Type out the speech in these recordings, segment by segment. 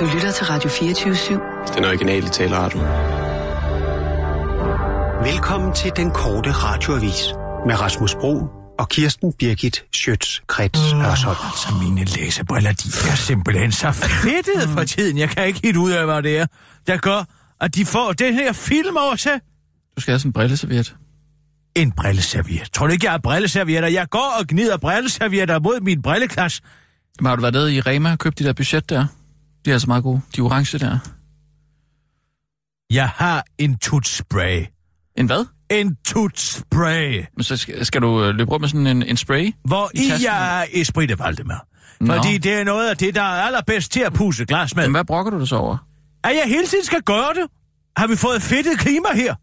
Du lytter til Radio 24-7. Den originale taleradio. Velkommen til den korte radioavis med Rasmus Bro og Kirsten Birgit Schøtz-Krets Hørsholm. Altså, mine læsebriller, de er simpelthen så fedtede for tiden. Jeg kan ikke helt ud af, hvad det er, der gør, at de får den her film også. Du skal have sådan en brilleserviet. En brilleserviet. Tror du ikke, jeg har brilleservietter? Jeg går og gnider brilleservietter mod min brilleklasse. Men har du været nede i Rema og købt de der budget der? De er altså meget gode. De orange der. Jeg har en tutspray. En hvad? En tutspray. Men så skal, skal du øh, løbe rundt med sådan en, en spray? Hvor I i jeg er Esprit de Valdemar. Nå. Fordi det er noget af det, der er allerbedst til at puse glas med. Men hvad brokker du dig så over? At jeg hele tiden skal gøre det? Har vi fået fedtet klima her?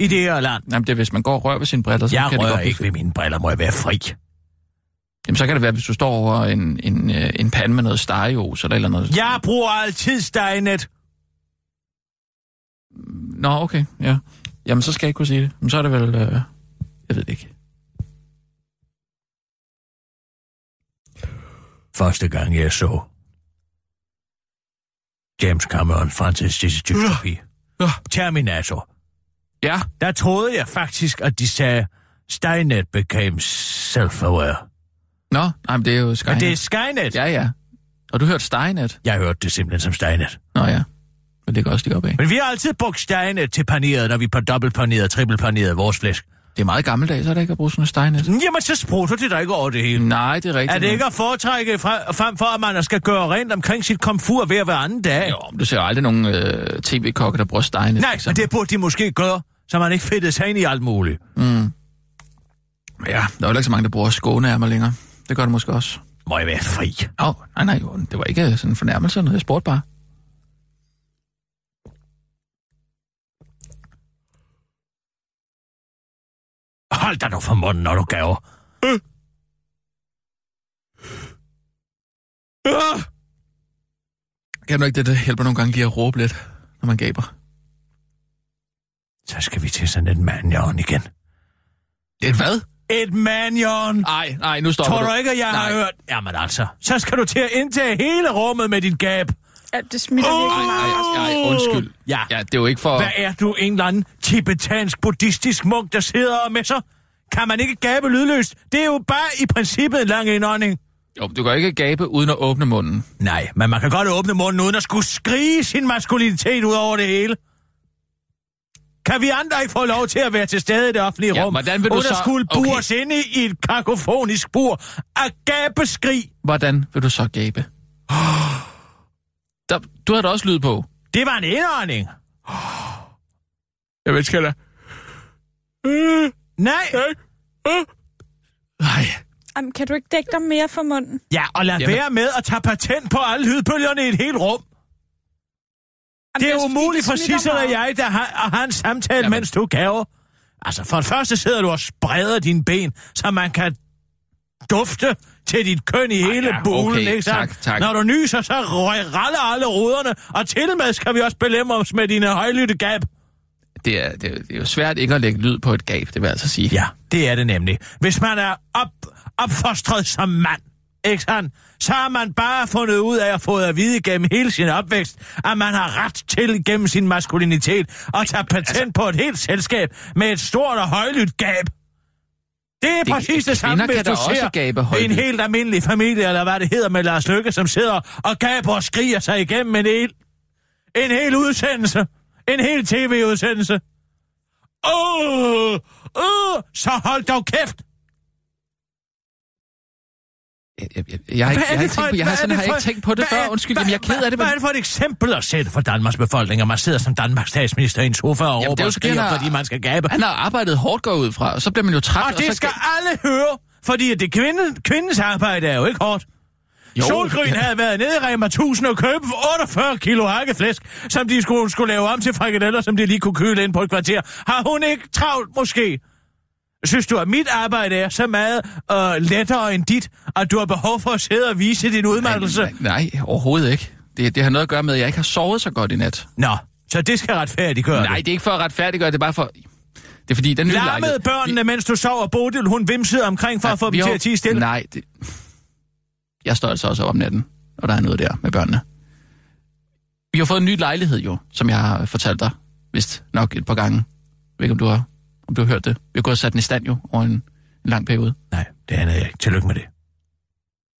I det her land? Jamen det er, hvis man går og rører ved sine briller, så Jeg kan det rører godt blive ikke ved mine briller, må jeg være fri. Jamen så kan det være, hvis du står over en, en, øh, en pande med noget stegejos eller eller noget. Jeg bruger altid stegnet. Nå, okay, ja. Jamen så skal jeg ikke kunne sige det. Men så er det vel... Øh, jeg ved det ikke. Første gang jeg så James Cameron, Francis Dystopi, Ja. Terminator, Ja, der troede jeg faktisk, at de sagde, Skynet became self-aware. Nå, nej, men det er jo Skynet. Men det er Skynet. Ja, ja. Og du hørte Steinet? Jeg hørte det simpelthen som Skynet. Nå ja. Men det går også lige op af. Men vi har altid brugt Skynet til paneret, når vi på dobbeltpaneret, trippelpaneret vores flæsk. Det er meget gammeldags, er det ikke at bruge sådan en Steinet? Jamen, så sprutter det der ikke over det hele. Nej, det er rigtigt. Er det ikke at foretrække frem for, at man skal gøre rent omkring sit komfur hver hver anden dag? Jo, men du ser aldrig nogen øh, tv-kokke, der bruger Steinet. Nej, men det burde de måske gøre, så man ikke fedtede sig ind i alt muligt. Ja, der er jo ikke så mange, der bruger skåneærmer længere. Det gør det måske også. Må jeg være fri? Oh, nej, nej, jo, det var ikke sådan en fornærmelse eller noget. Jeg spurgte bare. Hold dig nu for munden, når du gaver. Kan du ikke det, det hjælper nogle gange lige at råbe lidt, når man gaber? Så skal vi til sådan et manjørn igen. Et hvad? Et manjørn! Nej, nej, nu stopper Tror du ikke, at jeg nej. har hørt? Jamen altså, så skal du til at indtage hele rummet med dit gab. Ja, det smitter Åh! virkelig meget. nej, nej, undskyld. Ja. Ja, det er jo ikke for... Hvad er du, en eller anden tibetansk buddhistisk munk, der sidder og med så? Kan man ikke gabe lydløst? Det er jo bare i princippet en lang indånding. Jo, du kan ikke gabe uden at åbne munden. Nej, men man kan godt åbne munden uden at skulle skrige sin maskulinitet ud over det hele. Kan vi andre ikke få lov til at være til stede i det offentlige Ja, rum, hvordan vil du så- skulle okay. bures inde i et kakofonisk bur af gabeskrig? Hvordan vil du så gabe? Der, du har da også lyd på. Det var en indånding. Jeg ved ikke, da. Nej. Nej. Jamen, kan du ikke dække dig mere for munden? Ja, og lad Jamen. være med at tage patent på alle lydbølgerne i et helt rum. Jamen, Det er umuligt for Sissel og jeg, der har, at have en samtale, Jamen. mens du gaver. Altså, for det første sidder du og spreder dine ben, så man kan dufte til dit køn i Ej, hele ja, bulen, okay, ikke sandt? tak, tak. Når du nyser, så røg- raller alle ruderne, og til med skal vi også belemre os med dine højlytte gab. Det er, det, er, det er jo svært ikke at lægge lyd på et gab, det vil jeg altså sige. Ja, det er det nemlig. Hvis man er op, opfostret som mand, ikke sandt? Så har man bare fundet ud af at få at vide gennem hele sin opvækst, at man har ret til gennem sin maskulinitet at tage patent altså, på et helt selskab med et stort og højlydt gab. Det er Det- præcis det samme, hvis du ser gabe en helt almindelig familie, eller hvad det hedder med Lars Lykke, som sidder og gaber og skriger sig igennem en hel, en hel udsendelse. En hel tv-udsendelse. Åh, åh, så hold dog kæft. Jeg, jeg, jeg, jeg, har ikke, jeg, har ikke tænkt på, jeg har, sådan, har jeg ikke tænkt på det hvad før. Undskyld, hvad- jamen, jeg er ked af det. Hvad Men... er det for et eksempel at sætte for Danmarks befolkning, at man sidder som Danmarks statsminister i en sofa og råber er og fordi, skriger, har- fordi man skal gabe? Han har arbejdet hårdt går ud fra, og så bliver man jo træt. Og det så... skal alle høre, fordi det kvinde, kvindens arbejde er jo ikke hårdt. Jo, Solgrøn ja. havde været nede i Rema 1000 og købe 48 kilo hakkeflæsk, som de skulle, skulle lave om til frikadeller, som de lige kunne køle ind på et kvarter. Har hun ikke travlt måske? Synes du, at mit arbejde er så meget øh, lettere end dit, at du har behov for at sidde og vise din udmattelse? Nej, nej, overhovedet ikke. Det, det har noget at gøre med, at jeg ikke har sovet så godt i nat. Nå, så det skal retfærdiggøre Nej, det. det er ikke for at retfærdiggøre, det er bare for... Det er fordi, den nye Larmede lejlighed... børnene, mens du sov, og Bodil, hun vimsede omkring for Ja, at få vi dem har til at tige stille? Nej, det... Jeg står altså også op om natten, og der er noget der med børnene. Vi har fået en ny lejlighed jo, som jeg har fortalt dig, vist nok et par gange. Jeg ved ikke, om du har, om du har hørt det. Vi har gået og sat den i stand jo over en, en lang periode. Nej, det er jeg ikke. Tillykke med det.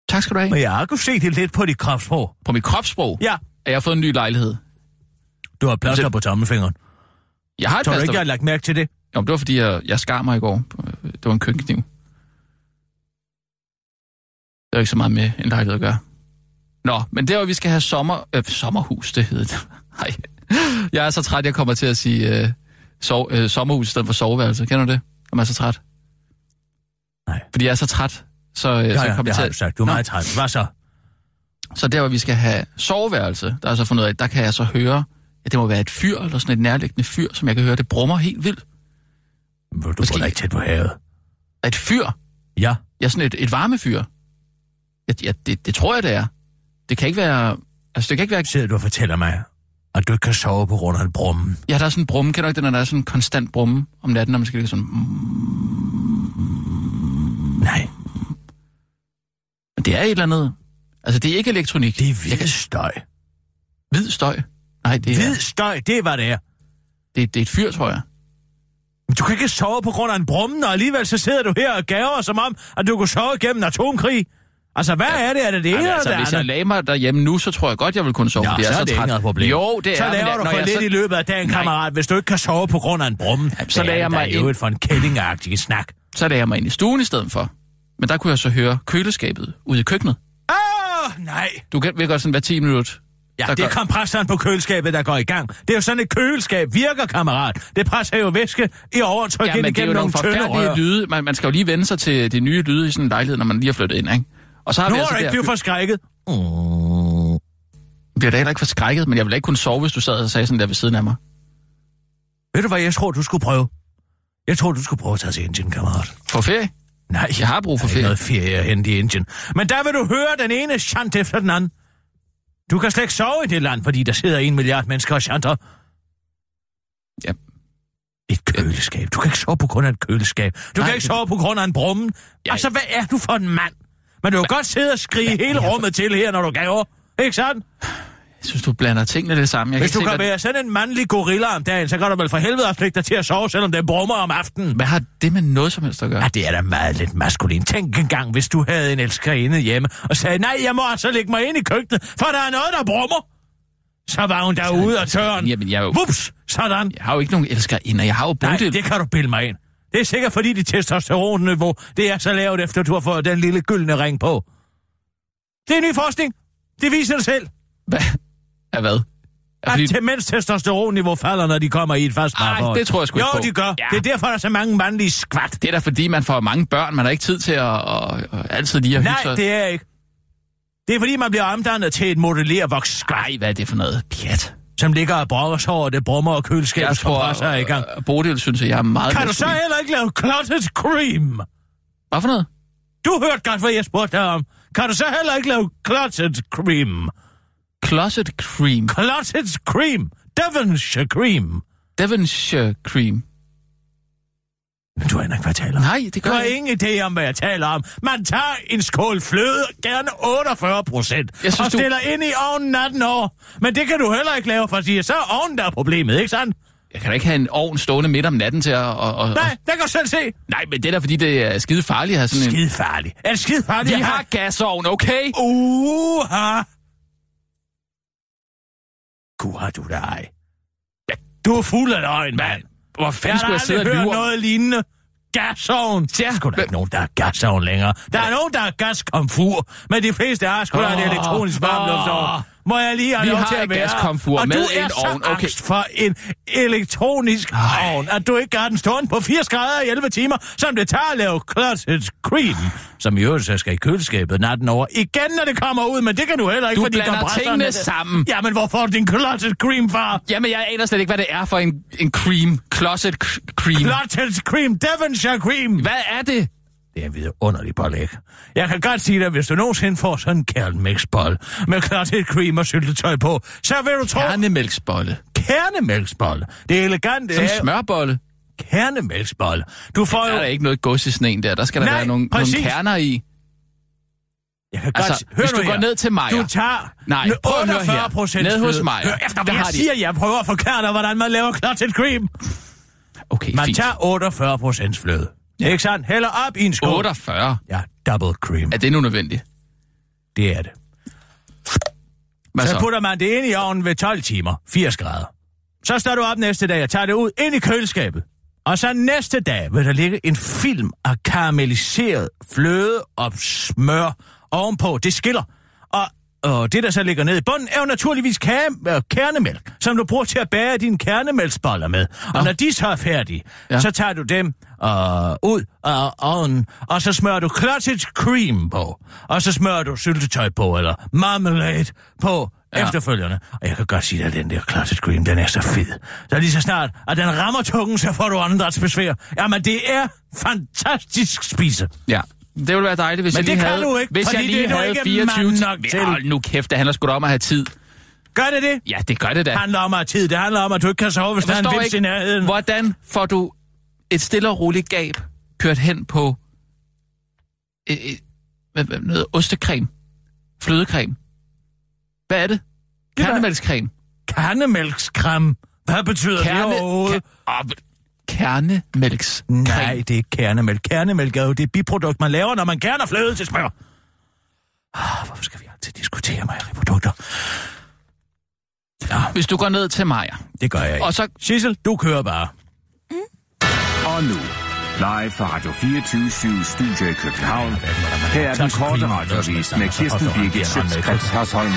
Tak skal du have. Men jeg har kunnet se det lidt på dit kropssprog. På mit kropssprog Ja, er jeg fået en ny lejlighed. du har plaster på tommelfingeren. Jeg har et Tror du ikke, jeg har lagt mærke til det? Jo, det var fordi, jeg, jeg skar mig i går. Det var en køkkenkniv. Det er ikke så meget med en lejlighed at gøre. Nå, men der hvor vi skal have sommer, øh, sommerhus, det hedder det. Nej. Jeg er så træt, jeg kommer til at sige øh, sov, øh, sommerhus i stedet for soveværelse. Kender du det? Når man er så træt. Nej. Fordi jeg er så træt, så, øh, Ja, så ja, kommer det har til du sagt. Du er Nå. meget træt. Hvad så? Så der, hvor vi skal have soveværelse, der er så fundet ud af, der kan jeg så høre, at det må være et fyr, eller sådan et nærliggende fyr, som jeg kan høre, det brummer helt vildt. Men Du Måske- bor ikke tæt på havet. Et fyr? Ja. Ja, sådan et, et varmefyr. Ja, ja det, det tror jeg, det er. Det kan ikke være... Altså, det kan ikke være... Sidder du og fortæller mig, at du ikke kan sove på grund af en brummen? Ja, der er sådan en brumme. Kender du ikke det, når der er sådan en konstant brumme om natten, når man skal ligge sådan... Nej, Men det er et eller andet... Altså, det er ikke elektronik. det er hvid kan- støj. Hvid støj. Nej, det er, Hvid støj, det er, hvad det er. det, det er et fyr, tror jeg. Men du kan ikke sove på grund af en brummen, og alligevel så sidder du her og gaver som om, at du kunne sove igennem en atomkrig. Altså, hvad er det? Er det det ene eller altså, det hvis jeg lagde mig derhjemme nu, så tror jeg godt, jeg vil kunne sove. Ja, fordi jeg så er det træt. ikke noget problem. Jo, det er så men laver jeg- du når for jeg lidt så- i løbet af dagen, Nej. kammerat, hvis du ikke kan sove på grund af en brummen. Jamen, så lagde jeg mig ind. for en kællingagtig snak. Så lagde jeg mig ind i stuen i stedet for. Men der kunne jeg så høre køleskabet ude i køkkenet. Åh, oh, nej. Du kan, ved godt sådan hver 10 minutter. Ja, det er går- kompressoren på køleskabet, der går i gang. Det er jo sådan, et køleskab virker, kammerat. Det presser jo væske i overtryk Ja, ind men det er igennem nogle tynde rør. lyde. Man, man skal jo lige vende sig til de nye lyde i sådan en lejlighed, når man lige har flyttet ind, ikke? Og så har Nu vi altså ikke blevet forskrækket. Mm. bliver da heller ikke forskrækket, men jeg ville ikke kunne sove, hvis du sad og sagde sådan der ved siden af mig. Ved du hvad, jeg tror, du skulle prøve? Jeg tror, du skulle prøve at tage til Indien, kammerat. For ferie? Nej, Jeg har brug for er ferie. noget ferie at hente i Indien. Men der vil du høre den ene chant efter den anden. Du kan slet ikke sove i det land, fordi der sidder en milliard mennesker og chanter. Ja. Et køleskab. Du kan ikke sove på grund af et køleskab. Du Nej, kan ikke sove på grund af en brummen. Ja. Altså, hvad er du for en mand? Men du kan godt sidde og skrige hele rummet til her, når du gaver. Ikke sandt? Jeg synes, du blander tingene det samme. Jeg Hvis kan du ikke kan se, hvad, være sådan en mandlig gorilla om dagen, så kan du vel for helvede også dig til at sove, selvom det brummer om aftenen. hvad har det med noget som helst at gøre? Ja, det er da meget lidt maskulin. Tænk engang, hvis du havde en elskerinde hjemme og sagde, nej, jeg må altså lægge mig ind i køkkenet, for der er noget, der brummer. Så var hun derude af tøren. Jamen, jeg, er jo, Vups, sådan. jeg har jo ikke nogen elskerinder. Jeg har jo Nej, Bodil. det kan du bilde mig ind. Det er sikkert, fordi dit testosteronniveau, det er så lavt, efter du har fået den lille gyldne ring på. Det er ny forskning. Det viser det selv. Hvad? Ja, hvad? Ja, Fordi... At mænds testosteronniveau falder, når de kommer i et fast parforhold. det tror jeg sgu ikke Jo, på. de gør. Ja. Det er derfor, der er så mange mandlige skvat. Det er da fordi, man får mange børn. Man har ikke tid til at, at, at altid lige at hygge Nej, sig. det er ikke. Det er fordi, man bliver omdannet til et modellervoks skvat, Ej, hvad er det for noget pjat? Som ligger og brokker sig over det brummer og Jeg køleskabet, som tror, presser er i gang. uh, Bodil synes, at jeg er meget Kan du så heller ikke lave clotted cream? Hvad for noget? Du hørte godt, hvad jeg spurgte dig om. Kan du så heller ikke lave clotted cream? Closet cream. Clotted cream. Devonshire cream. Devonshire cream. Men du aner ikke, hvad jeg taler om. Nej, det gør har jeg ikke. ingen idé om, hvad jeg taler om. Man tager en skål fløde, gerne 48 procent, og du- stiller ind i ovnen 18 år. Men det kan du heller ikke lave, for at sige, så er ovnen der er problemet, ikke sandt? Jeg kan da ikke have en ovn stående midt om natten til at... Og, og, Nej, det kan du selv se. nej, men det er da fordi, det er skide farligt at have sådan en... Skide farligt. Er det skide farligt? Vi at har have- gasovn, okay? Uha. Gud har du da ej. Ja, Du er fuld af løgn, mand. Hvor fanden skulle jeg sidde og om? noget lignende. Gasovn. Der er sgu da ikke nogen, der er gasovn længere. Der er nogen, der er gaskomfur, men de fleste har sgu da en Åh, elektronisk varmluftsovn. Må jeg lige have Vi lov har til at være? gaskomfur og med du en så ovn, okay. angst for en elektronisk ovn, at du ikke har den stående på 80 grader i 11 timer, som det tager at lave clotted cream, som i øvrigt så skal i køleskabet natten over. Igen, når det kommer ud, men det kan du heller ikke, Du fordi blander tingene er- sammen. Jamen, hvor får du din clotted cream fra? Jamen, jeg aner slet ikke, hvad det er for en, en cream. Closet cream. Clotted cream, Devonshire cream. Hvad er det? Det er en vidunderlig pålæg. Jeg kan godt sige dig, hvis du nogensinde får sådan en kærnemælksbold med clotted cream og syltetøj på, så vil du tro... Kernemælksbolle. Kernemælksbold. Det er elegant. Det Som er smørbolle. kernemælksbold. Du får Der er jo... ikke noget gods i sneen der. Der skal der Nej, være nogle, nogle præcis. kerner i. Jeg kan Altså, godt... Hør hvis nu du går her. ned til Maja. Du tager Nej, med prøv at høre 48 her. procent Ned hos. Maja. Hør efter, hvad jeg de- siger. Jeg prøver at forklare dig, hvordan man laver clotted cream. Okay, Man fint. tager 48 procent fløde. Ja. Ikke sandt? Hælder op i en skål. 48. Ja, double cream. Er det nu nødvendigt? Det er det. Hvad Så så? putter man det ind i ovnen ved 12 timer, 80 grader. Så står du op næste dag og tager det ud ind i køleskabet. Og så næste dag vil der ligge en film af karamelliseret fløde og smør ovenpå. Det skiller. Og, og det, der så ligger nede i bunden, er jo naturligvis kage, øh, kernemælk, som du bruger til at bære dine kernemælksboller med. Og når de så er færdige, ja. Ja. så tager du dem øh, ud af ovnen, og så smører du clotted cream på. Og så smører du syltetøj på, eller marmelade på, ja. Ja. efterfølgende. Og jeg kan godt sige dig, at den der clotted cream, den er så fed. Så lige så snart, at den rammer tungen, så får du åndedrætsbesvær. Jamen, det er fantastisk spise. Ja. Det ville være dejligt, hvis Men jeg lige det kan havde, du ikke, hvis fordi jeg lige det er du havde ikke 24 mand nok til. Hold nu kæft, det handler sgu da om at have tid. Gør det det? Ja, det gør det da. Det handler om at have tid. Det handler om, at du ikke kan sove, hvis der er en vips i nærheden. hvordan får du et stille og roligt gab kørt hen på øh, øh, noget ostecreme, flødecreme. Hvad er det? er- Kernemælkscreme. Kernemælkskram. Hvad betyder Kerne, det overhovedet? Ke- oh, kernemælkscreme. Nej, det er ikke kernemælk. Kernemælk er jo det biprodukt, man laver, når man kerner fløde til smør. Ah, hvorfor skal vi altid diskutere mejeriprodukter? Ja, Hvis du går ned til Maja, det gør jeg ikke. og så Sissel, du kører bare. Og nu, live fra Radio 24 Studio i København. Her er den korte radiovis med Kirsten Birgit Schøtzgrads Hasholm.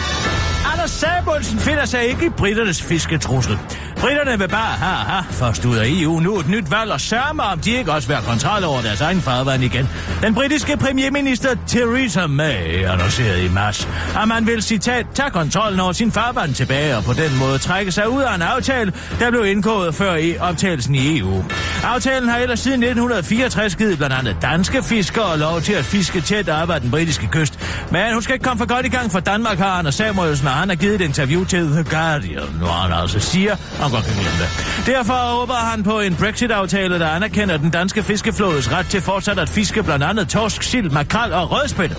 Anders Samuelsen finder sig ikke i britternes fisketrussel. Britterne vil bare ha, ha, først ud af EU nu et nyt valg og sørme om de ikke også vil have kontrol over deres egen farvand igen. Den britiske premierminister Theresa May annoncerede i marts, at man vil citat tage kontrollen over sin farvand tilbage og på den måde trække sig ud af en aftale, der blev indgået før i optagelsen i EU. Aftalen har ellers siden 1964 givet blandt andet danske fiskere lov til at fiske tæt op ad den britiske kyst. Men hun skal ikke komme for godt i gang, for Danmark har Anders Samuelsen, og han har givet et interview til The Guardian, hvor han altså siger, han godt kan glemme det. Derfor håber han på en Brexit-aftale, der anerkender den danske fiskeflådes ret til fortsat at fiske blandt andet torsk, sild, makrel og rødspætte.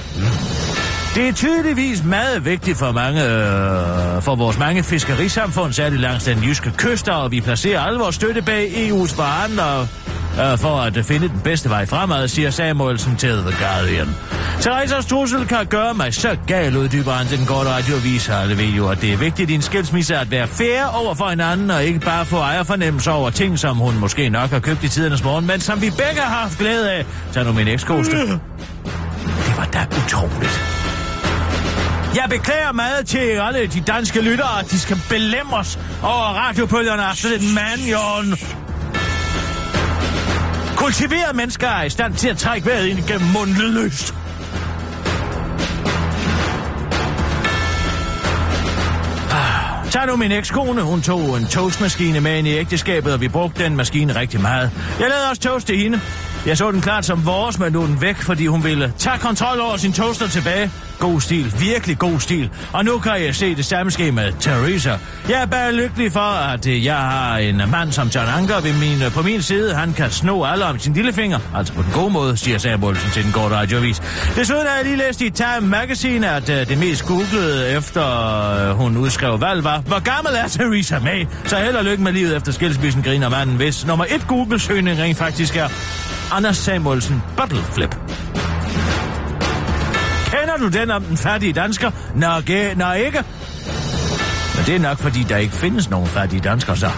Det er tydeligvis meget vigtigt for mange, øh, for vores mange fiskerisamfund, særligt langs den jyske kyst, og vi placerer al vores støtte bag EU's forhandlere øh, for at finde den bedste vej fremad, siger Samuelsen til The Guardian. Theresas trussel kan gøre mig så gal, uddyber han end den korte radioavis. Alle ved jo, at det er vigtigt i en skilsmisse at være fair over for hinanden, og ikke bare få ejerfornemmelse over ting, som hun måske nok har købt i tidernes morgen, men som vi begge har haft glæde af. Tag nu min ekskoste. Det var da utroligt. Jeg beklager meget til alle de danske lyttere, at de skal belemres over radiopølgerne af sådan en mandjorn. Kultiverede mennesker er i stand til at trække vejret ind gennem munden lydløst. Ah, Tag nu min ekskone. Hun tog en toastmaskine med ind i ægteskabet, og vi brugte den maskine rigtig meget. Jeg lavede også toast til hende. Jeg så den klart som vores, men nu er den væk, fordi hun ville tage kontrol over sin toaster tilbage. God stil, virkelig god stil. Og nu kan jeg se det samme ske med Teresa. Jeg er bare lykkelig for, at øh, jeg har en mand som John Anker ved min, øh, på min side. Han kan sno alle om sin lillefinger. Altså på den gode måde, siger Samuelsen til den korte radioavis. Desuden har jeg lige læst i Time Magazine, at uh, det mest googlede efter uh, hun udskrev valg var, hvor gammel er Theresa May? Så held og lykke med livet efter skilsmissen, griner manden, hvis nummer et Google-søgning rent faktisk er Anders Samuelsen Bottleflip. Kender du den om den fattige dansker? Nå, ge- nå ikke. Men det er nok, fordi der ikke findes nogen fattige danskere så.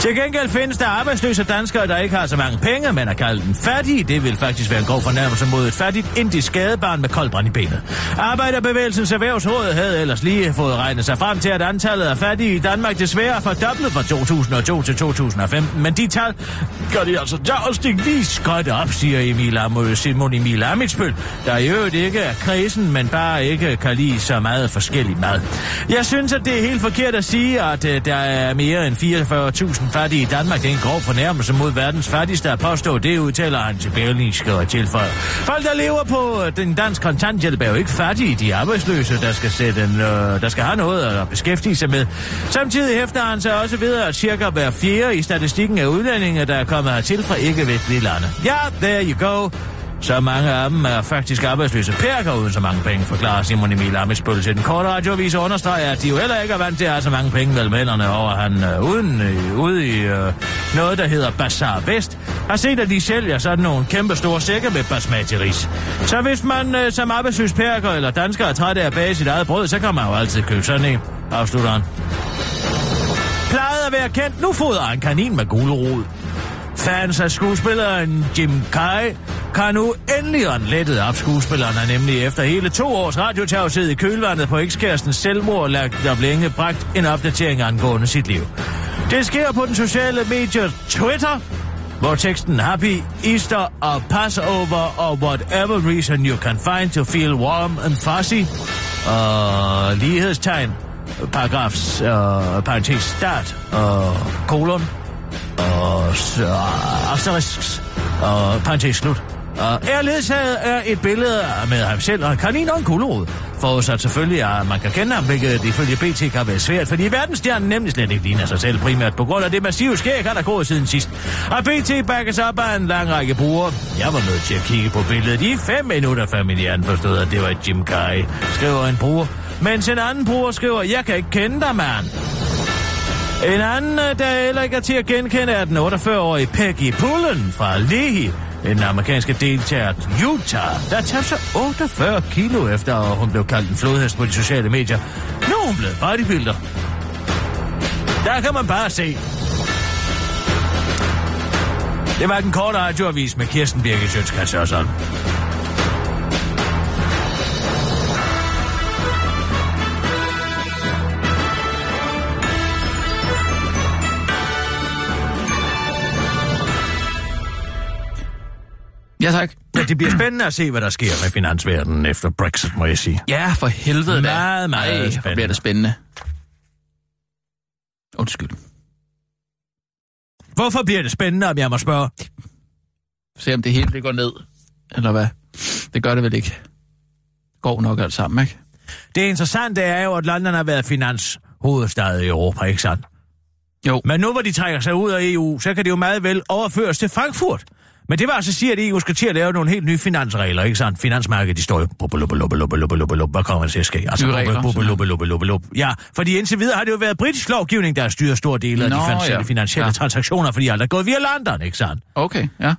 Til gengæld findes der arbejdsløse danskere, der ikke har så mange penge, men er kaldt en fattige. Det vil faktisk være en grov fornærmelse mod et fattigt indisk skadebarn med koldbrand i benet. Arbejderbevægelsens erhvervsråd havde ellers lige fået regnet sig frem til, at antallet af fattige i Danmark desværre er fordoblet fra 2002 til 2015. Men de tal gør de altså drastisk godt op, siger Emil Amø, Simon Emil Amitsbøl, der i øvrigt ikke er kredsen, men bare ikke kan lide så meget forskellig mad. Jeg synes, at det er helt forkert at sige, at uh, der er mere end 44.000 fattige i Danmark. Det er en grov fornærmelse mod verdens fattigste at påstå. Det udtaler han til Berlingske og øh, tilføjer. Folk, der lever på øh, den danske kontanthjælp, er jo ikke fattige. De er arbejdsløse, der skal, sætte en, øh, der skal have noget at beskæftige sig med. Samtidig hæfter han sig også ved, at cirka hver fjerde i statistikken af udlændinge, der er kommet hertil fra ikke-vestlige lande. Ja, there you go. Så mange af dem er faktisk arbejdsløse perker uden så mange penge, forklarer Simon Emil Amitsbøl til den korte radioavis og understreger, at de jo heller ikke er vant til at have så mange penge mellem hænderne, over, han øh, uden, øh, ude i øh, noget, der hedder Bazaar Vest, har set, at de sælger sådan nogle kæmpe store sække med basmati ris. Så hvis man øh, som arbejdsløs perker eller dansker er træt af at bage sit eget brød, så kan man jo altid købe sådan en, afslutter han. Plejede at være kendt, nu fodrer en kanin med gulerod. Fans af skuespilleren Jim Kai kan nu endelig ånd lettet op. Skuespilleren er nemlig efter hele to års radiotavshed i kølvandet på ekskærestens selvmord lagt der længe bragt en opdatering angående sit liv. Det sker på den sociale medie Twitter, hvor teksten Happy Easter og Passover og whatever reason you can find to feel warm and fuzzy og lighedstegn paragrafs, øh, parentes start, og kolon, og så asterisks, og parentes slut. Og er ledsaget af et billede med ham selv og en kanin og en gulerod. Forudsat selvfølgelig, at man kan kende ham, hvilket ifølge BT kan være svært, fordi verdensstjernen nemlig slet ikke ligner sig selv, primært på grund af det massive skæg, han har gået siden sidst. Og BT bakkes op af en lang række brugere. Jeg var nødt til at kigge på billedet i fem minutter, før min hjerne forstod, at det var Jim Kai, skriver en bruger. Mens en anden bruger skriver, jeg kan ikke kende dig, mand. En anden, øh, der heller ikke er til at genkende, er den 48-årige Peggy Pullen fra Lehi, den amerikanske deltager Utah, der tabte sig 48 kilo efter, at hun blev kaldt en flodhest på de sociale medier. Nu er hun blevet bodybuilder. Der kan man bare se. Det var den korte radioavis med Kirsten Birgit Sjøtskrets og sådan. Ja, tak. Ja, det bliver spændende at se, hvad der sker med finansverdenen efter Brexit, må jeg sige. Ja, for helvede da. Meget, meget Ej, spændende. bliver det spændende. Undskyld. Hvorfor bliver det spændende, om jeg må spørge? Se om det hele det går ned. Eller hvad? Det gør det vel ikke. Går nok alt sammen, ikke? Det interessante er jo, at London har været finanshovedstad i Europa, ikke sandt? Jo. Men nu hvor de trækker sig ud af EU, så kan det jo meget vel overføres til Frankfurt. Men det var altså sige, at EU skal til at lave nogle helt nye finansregler, ikke sandt? Finansmarkedet, de står jo... Hvad kommer der til at ske? Altså. Ja, fordi indtil videre har det jo været britisk lovgivning, der har styret store dele af de finansielle, transaktioner, fordi alt er gået via London, ikke sandt? Okay, ja.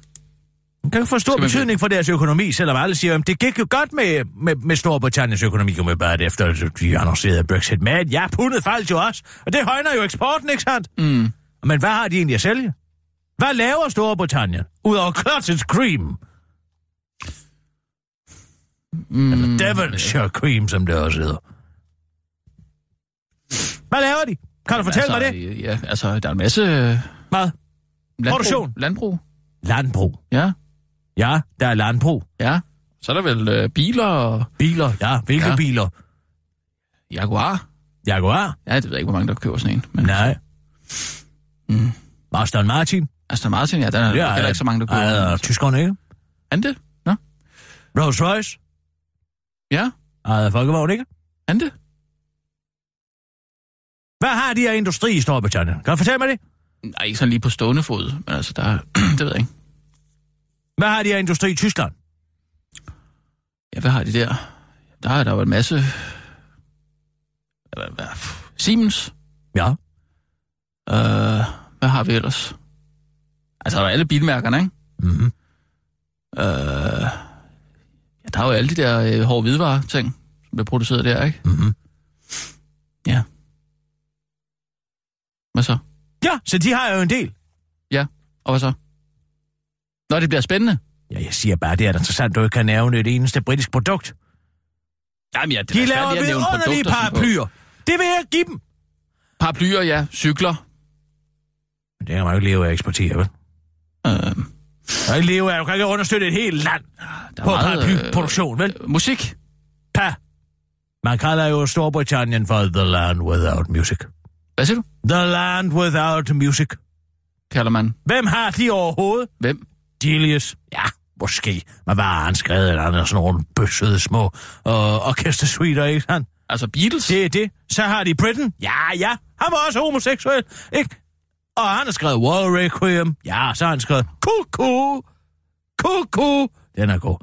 Det kan få stor betydning for deres økonomi, selvom alle siger, at det gik jo godt med, med, med Storbritanniens økonomi, jo med bare efter de annoncerede Brexit. Men ja, pundet faldt jo også, og det højner jo eksporten, ikke sandt? Mm. Men hvad har de egentlig at sælge? Hvad laver Storbritannien? Udover clotted cream. Mm. Eller Devonshire cream, som det også hedder. Hvad laver de? Kan du fortælle altså, mig det? Ja, altså, der er en masse... øh, Hvad? Landbrug. Produktion. Landbrug. Landbrug. Ja, Ja, der er landbrug. ja. Så er der vel øh, biler og Biler, ja. Hvilke. Ja. biler? Jaguar. Jaguar? Ja, det ved jeg ikke, hvor mange der køber sådan en. Men Nej. Mm. Aston Martin? Aston Martin, ja, den er ja, heller ikke så mange, der køber. Ja, Altså. tyskerne, ikke? Er det? Nå? Rolls Royce? Ja, Ejet folkevogn, ikke? er det? Hvad har de af industri i Storbritannien? Kan du fortælle mig det? Nej, ikke sådan lige på stående fod, men altså, der, det ved jeg ikke. Hvad har de af industri i Tyskland? Ja, hvad har de der? Der er der jo en masse... Siemens. Ja. Øh, hvad har vi ellers? Altså, der er alle bilmærkerne, ikke? Mm-hmm. Øh, ja, der er jo alle de der øh, hårde hvidevarer ting, som bliver produceret der, ikke? Mm-hmm. Ja. Hvad så? Ja, så de har jo en del. Og hvad så? Nå, det bliver spændende. Ja, jeg siger bare, det er da interessant, at du ikke kan nævne et eneste britisk produkt. Jamen ja, det De er laver svært vidunderlige paraplyer. Det vil jeg give dem. Paraplyer, ja. Cykler. Men det kan man jo ikke leve af at eksportere, vel? Øh, Man kan ikke leve af, du kan ikke understøtte et helt land der på paraplyproduktion, vel? øh, musik. Pa. Man kalder jo Storbritannien for the land without music. Hvad siger du? The land without music. Kalder man. Hvem har de overhovedet? Hvem? Delius. Ja, måske. Men hvad har han skrevet? Han er sådan nogle bøssede små øh, orkestersuiter, ikke sandt? Altså Beatles? Det er det. Så har de Britain. Ja, ja. Han var også homoseksuel, ikke? Og han har skrevet War Requiem. Ja, så har han skrevet Kuku. Kuku. Den er god.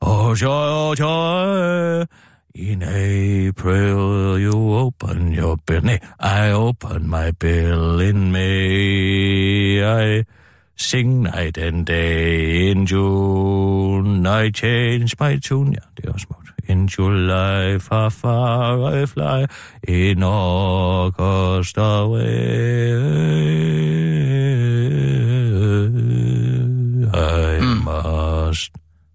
Oh, joy, oh, joy. In April you open your bill. Nej, I open my bill in May. I sing night and day in June. I change my tune. Ja, det er også smukt. In July, far, far I fly. In August away. I must.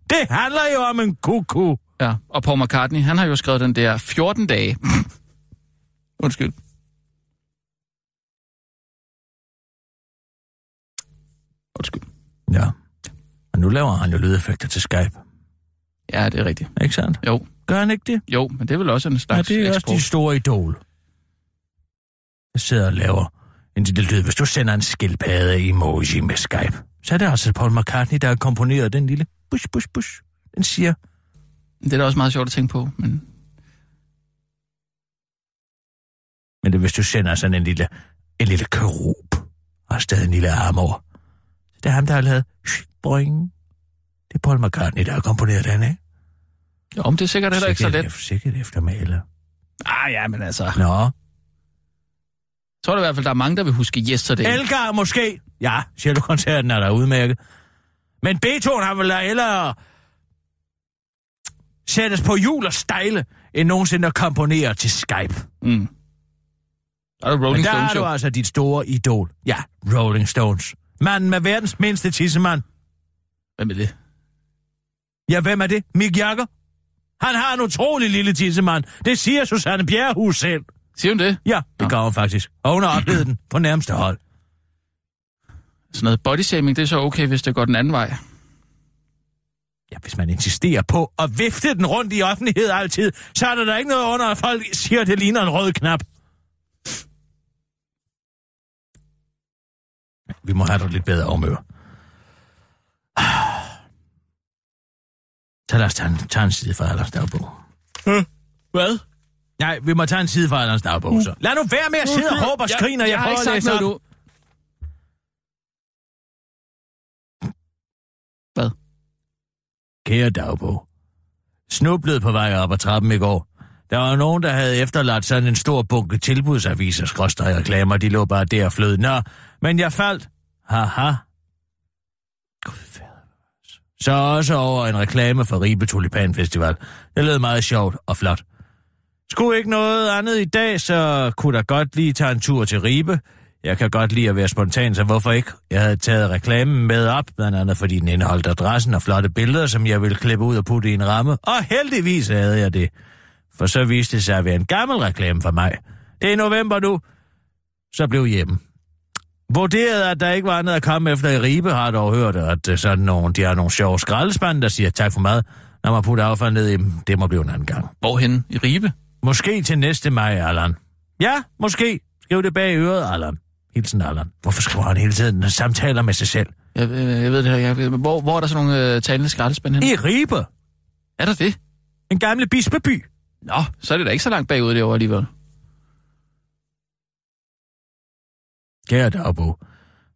Det handler jo om en kuku. Ja, og Paul McCartney, han har jo skrevet den der 14 dage. Undskyld. Undskyld. Ja. Og nu laver han jo lydeffekter til Skype. Ja, det er rigtigt. Ikke sandt? Jo, Gør han ikke det? jo, men det er vel også en Ja, slags det er også eksport. de store idol. Jeg sidder og laver en lille lyd. Hvis du sender en skildpadde emoji med Skype, så er det altså Paul McCartney, der har komponeret den lille bush, bush, bush. Den siger, Det er da også meget sjovt at tænke på, men men det, hvis du sender sådan en lille, en lille kerub, og stadig en lille arm over. Det er ham, der har lavet boing. Det er Paul McCartney, der har komponeret den, ikke? Jo, men det er sikkert heller ikke så let. Sikkert eftermæle. Ah, ja, men altså. Nå. Så er det i hvert fald, der er mange, der vil huske Yesterday. Elgar måske. Ja, cellokoncerten er der udmærket. Men Beethoven har vel da hellere sættes på hjul og stejle, end nogensinde at komponere til Skype. Mm. Er Men Rolling der Stones har du jo. altså dit store idol. Ja, Rolling Stones. Manden med verdens mindste tissemand. Hvem er det? Ja, hvem er det? Mick Jagger? Han har en utrolig lille tissemand. Det siger Susanne Bjerrehus selv. Siger hun det? Ja, det gør hun faktisk. Og hun har oplevet den på nærmeste hold. Sådan noget bodyshaming, det er så okay, hvis det går den anden vej. Ja, hvis man insisterer på at vifte den rundt i offentlighed altid, så er der da ikke noget under, at folk siger, at det ligner en rød knap. Vi må have dig lidt bedre omøver. Så lad os tage en, tage en side fra Allers dagbog. Hvad? Nej, vi må tage en side fra Allers dagbog, så. Lad nu være med at sidde og råbe og skrige, når jeg, jeg har prøver ikke at læse noget op. nu. Hvad? Kære dagbog. Snublede på vej op ad trappen i går. Der var nogen, der havde efterladt sådan en stor bunke tilbudsaviser, skråstrej reklamer, de lå bare der og flød. Nå, men jeg faldt. Haha. Gud. Så også over en reklame for Ribe Tulipan Festival. Det lød meget sjovt og flot. Skulle ikke noget andet i dag, så kunne der godt lige tage en tur til Ribe. Jeg kan godt lide at være spontan, så hvorfor ikke? Jeg havde taget reklamen med op, blandt andet fordi den indeholdt adressen og flotte billeder, som jeg ville klippe ud og putte i en ramme. Og heldigvis havde jeg det. For så viste det sig at være en gammel reklame for mig. Det er november nu. Så blev hjemme. Vurderede, at der ikke var andet at komme efter i Ribe, har dog hørt, at øh, sådan nogle, de har nogle sjove skraldespande, der siger tak for mad, når man putter affald ned i dem. Det må blive en anden gang. Hvorhen? I Ribe? Måske til næste maj, Allan. Ja, måske. Skriv det bag øret, Allan. Hilsen, Allan. Hvorfor skriver han hele tiden samtaler med sig selv? Jeg, øh, jeg ved det her. Jeg, hvor, hvor er der sådan nogle øh, talende skraldespand hen? I Ribe. Er der det? En gamle bispeby. Nå, så er det da ikke så langt bagud derovre alligevel. Kære dagbog.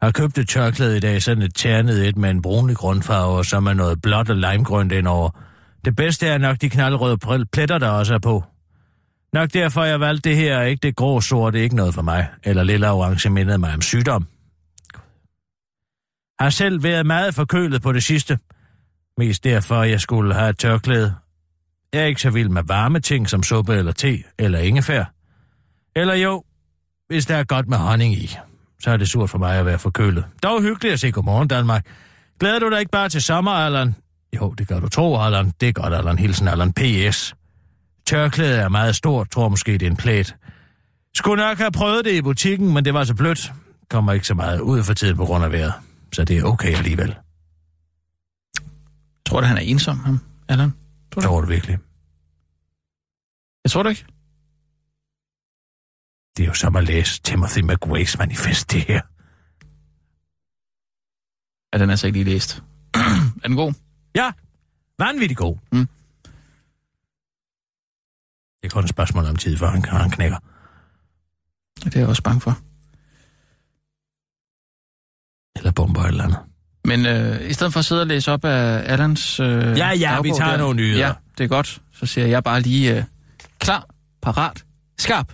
Jeg har købt et tørklæde i dag, sådan et ternet et med en brunlig grundfarve, og så med noget blåt og limegrønt indover. Det bedste er nok de knaldrøde pletter, der også er på. Nok derfor, jeg valgte det her, ikke det grå sorte, ikke noget for mig. Eller lilla orange mindede mig om sygdom. Har selv været meget forkølet på det sidste. Mest derfor, jeg skulle have et tørklæde. Jeg er ikke så vild med varme ting som suppe eller te eller ingefær. Eller jo, hvis der er godt med honning i, så er det surt for mig at være forkølet. Dog hyggeligt at se Godmorgen Danmark. Glæder du dig ikke bare til sommer, Allan? Jo, det gør du tro, Allan. Det er godt, Allan. Hilsen, Allan. P.S. Tørklædet er meget stort, tror måske, det er en plæt. Skulle nok have prøvet det i butikken, men det var så blødt. Kommer ikke så meget ud for tiden på grund af vejret. Så det er okay alligevel. Tror du, han er ensom, ham, Allan? Tror du? Tror du virkelig? Jeg tror du ikke. Det er jo som at læse Timothy McWays manifest, det her. Ja, den er altså ikke lige læst. er den god? Ja, vanvittigt god. Mm. Det er kun et spørgsmål om tid, før han, han knækker. Det er jeg også bange for. Eller bomber eller andet. Men øh, i stedet for at sidde og læse op af Allans øh, Ja, ja, vi dagbog tager der, nogle nyheder. Ja, det er godt. Så siger jeg bare lige øh, klar, parat, skarp.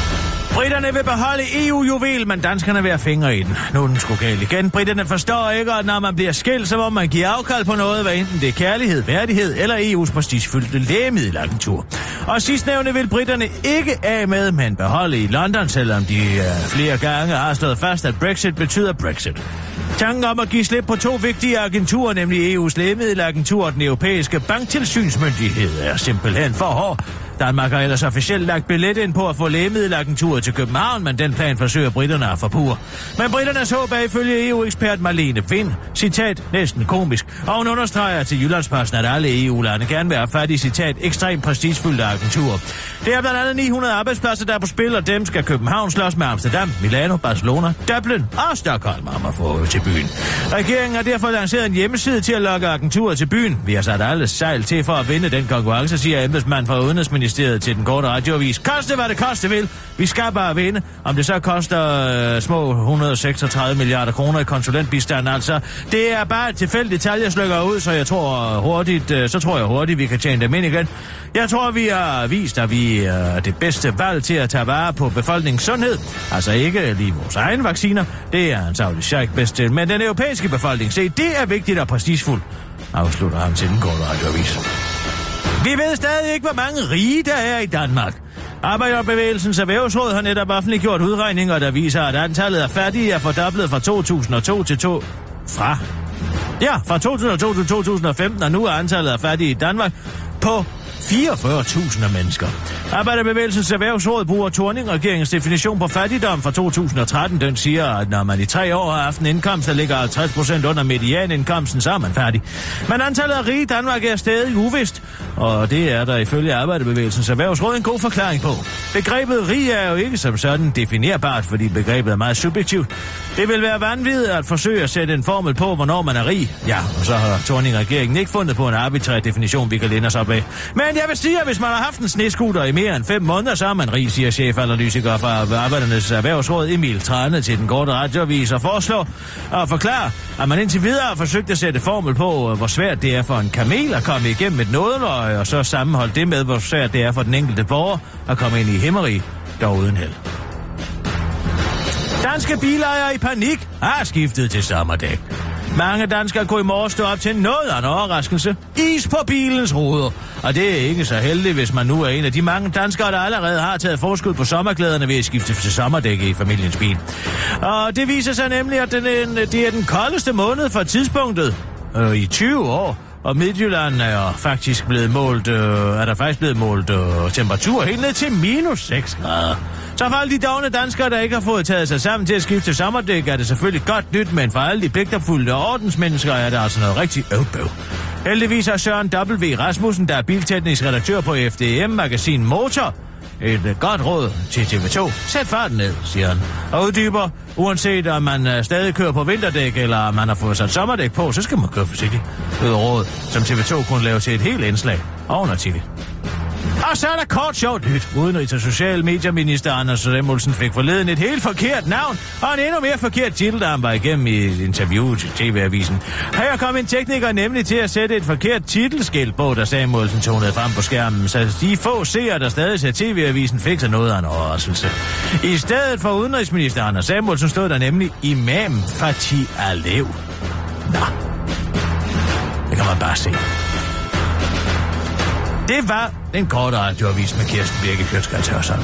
Britterne vil beholde EU-juvel, men danskerne vil have fingre i den. Nu er den sgu galt igen. Britterne forstår ikke, at når man bliver skilt, så må man give afkald på noget, hvad enten det er kærlighed, værdighed eller EU's prestigefyldte lægemiddelagentur. Og sidstnævne vil britterne ikke af med, men beholde i London, selvom de øh, flere gange har stået fast, at Brexit betyder Brexit. Tanken om at give slip på to vigtige agenturer, nemlig EU's lægemiddelagentur og den europæiske banktilsynsmyndighed, er simpelthen for hård. Danmark har ellers officielt lagt billet ind på at få lægemiddelagenturet til København, men den plan forsøger britterne at forpure. Men britternes håb er ifølge EU-ekspert Marlene Finn, citat, næsten komisk, og hun understreger til Jyllandsposten, at alle EU-lande gerne vil have fat i, citat, ekstremt prestigefyldte agenturer. Det er blandt andet 900 arbejdspladser, der er på spil, og dem skal København slås med Amsterdam, Milano, Barcelona, Dublin og Stockholm om at få til byen. Regeringen har derfor lanceret en hjemmeside til at lokke agenturer til byen. Vi har sat alle sejl til for at vinde den konkurrence, siger embedsmand fra Udenrigsministeriet til den korte radioavis. Koste hvad det koste vil. Vi skal bare vinde. Om det så koster øh, små 136 milliarder kroner i konsulentbistand, altså. Det er bare et tilfældigt tal, jeg slykker ud, så jeg tror hurtigt, øh, så tror jeg hurtigt, vi kan tjene dem ind igen. Jeg tror, vi har vist, at vi øh, er det bedste valg til at tage vare på befolkningens sundhed. Altså ikke lige vores egen vacciner. Det er en Saudi sjæk bedst til. Men den europæiske befolkning, se, det er vigtigt og prestigefuldt. Afslutter ham til den korte radioavis. Vi ved stadig ikke, hvor mange rige der er i Danmark. Arbejderbevægelsens erhvervsråd har netop offentliggjort udregninger, der viser, at antallet af fattige er fordoblet fra 2002 til 2... Fra? Ja, fra 2002 til 2015, og nu er antallet af fattige i Danmark på 44.000 mennesker. Arbejderbevægelsens erhvervsråd bruger Torning-regeringens definition på fattigdom fra 2013. Den siger, at når man i tre år har haft en indkomst, der ligger 50 procent under medianindkomsten, så er man færdig. Men antallet af rige i Danmark er stadig uvist, og det er der ifølge Arbejderbevægelsens erhvervsråd en god forklaring på. Begrebet rig er jo ikke som sådan definerbart, fordi begrebet er meget subjektivt. Det vil være vanvittigt at forsøge at sætte en formel på, hvornår man er rig. Ja, og så har Torning-regeringen ikke fundet på en arbitrær definition, vi kan læne os op af. Men jeg vil sige, at hvis man har haft en sneskuter i mere end fem måneder, så er man rig, siger chefanalytiker fra Arbejdernes Erhvervsråd Emil Trane til den korte radioavis og foreslår og forklarer, at man indtil videre har forsøgt at sætte formel på, øh, hvor svært det er for en kamel at komme igennem et nådeløje, øh, og så sammenholde det med, hvor svært det er for den enkelte borger at komme ind i himmeri, dog uden held. Danske bilejere i panik har skiftet til sommerdæk. Mange danskere kunne i morges stå op til noget af en overraskelse. Is på bilens ruder. Og det er ikke så heldigt, hvis man nu er en af de mange danskere, der allerede har taget forskud på sommerklæderne ved at skifte til sommerdæk i familiens bil. Og det viser sig nemlig, at den, det er den koldeste måned for tidspunktet øh, i 20 år. Og Midtjylland er faktisk blevet målt, øh, er der faktisk blevet målt øh, temperatur helt ned til minus 6 grader. Så for alle de dogne danskere, der ikke har fået taget sig sammen til at skifte sommerdæk, er det selvfølgelig godt nyt, men for alle de pligterfulde og ordensmennesker er det altså noget rigtig øvbøv. Heldigvis har Søren W. Rasmussen, der er bilteknisk redaktør på FDM-magasin Motor, et godt råd til TV2. Sæt farten ned, siger han. Og uddyber, uanset om man øh, stadig kører på vinterdæk, eller om man har fået sat sommerdæk på, så skal man køre forsigtigt. Det råd, som TV2 kunne lave til et helt indslag og en artikel. Og så er der kort sjovt nyt. Udenrigs- og Socialmedieminister Anders Remmelsen fik forleden et helt forkert navn, og en endnu mere forkert titel, der han var igennem i et interview til TV-avisen. Her kom en tekniker nemlig til at sætte et forkert titelskilt på, da Samuelsen tonede frem på skærmen, så de få seere, der stadig ser TV-avisen, fik sig noget af en overraskelse. I stedet for udenrigsminister Anders Samuelsen stod der nemlig Imam Fatih Alev. Nå, det kan man bare se. Det var den korte radioavis med Kirsten Birke Kjøtskrets Hørsson.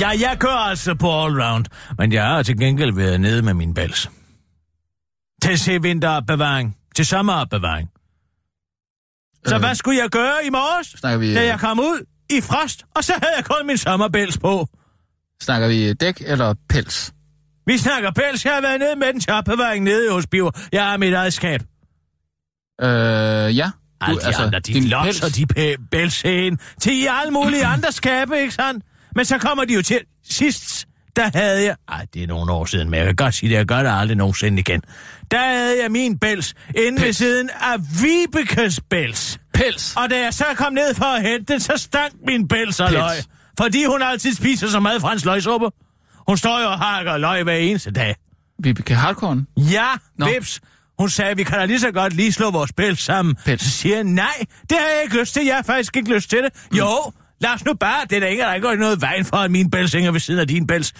Ja, jeg kører altså på allround, men jeg har til gengæld været nede med min bæls. Til se vinteropbevaring, til sommeropbevaring. Så Øh. hvad skulle jeg gøre i morges, da jeg kom ud i frost, og så havde jeg kun min sommerbæls på? snakker vi dæk eller pels? Vi snakker pels. Jeg har været nede med den topbevaring nede hos Biver. Jeg har mit eget skab. Øh, ja. Alle de altså, andre, de losser de pæ- pelsægen til i alle mulige andre skabe, ikke sandt? Men så kommer de jo til sidst. der havde jeg... Ej, det er nogle år siden, men jeg kan godt sige det, jeg gør det aldrig nogensinde igen. Der havde jeg min bæls inde ved Pels. siden af Vibekes bæls. Pels. Og da jeg så kom ned for at hente den, så stank min bæls og Pels. løg. Fordi hun altid spiser så meget fransk løgsuppe. Hun står jo og hakker løg hver eneste dag. Vibeke Hardkorn. Ja, Nå. Vips. Hun sagde, vi kan da lige så godt lige slå vores bæls sammen. Pels. Så siger jeg, nej, det har jeg ikke lyst til. Jeg har faktisk ikke lyst til det. Mm. Jo, lad os nu bare. Det er der ikke, der er ikke noget vejen for, at min bæls hænger ved siden af din bæls.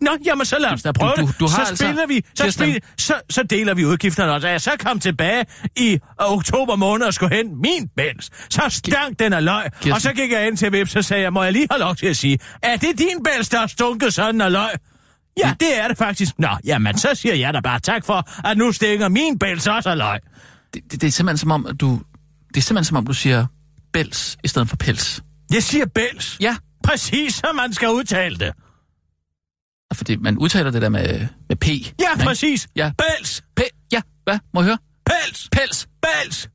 Nå, jamen så lad os da prøve du- det. du har så altså- spiller vi, så, spil, så, så deler vi udgifterne. Og da jeg så kom tilbage i øh, oktober måned og skulle hente min bæls, så stank den af løg. Kirsten. Og så gik jeg ind til Vips og sagde, jeg, må jeg lige have lov til at sige, er det din bæls, der har stunket sådan af løg? Ja, det er det faktisk. Nå, jamen, så siger jeg da bare tak for, at nu stikker min bæls også af løg. Det, det, det er simpelthen som om, at du... Det er simpelthen som om, du siger bæls i stedet for pels. Jeg siger bæls. Ja, Præcis, som man skal udtale det. Fordi man udtaler det der med, med P. Ja, ikke? præcis. Ja. Bæls. P. Ja, hvad? Må jeg høre? Pels. Pels. Bæls.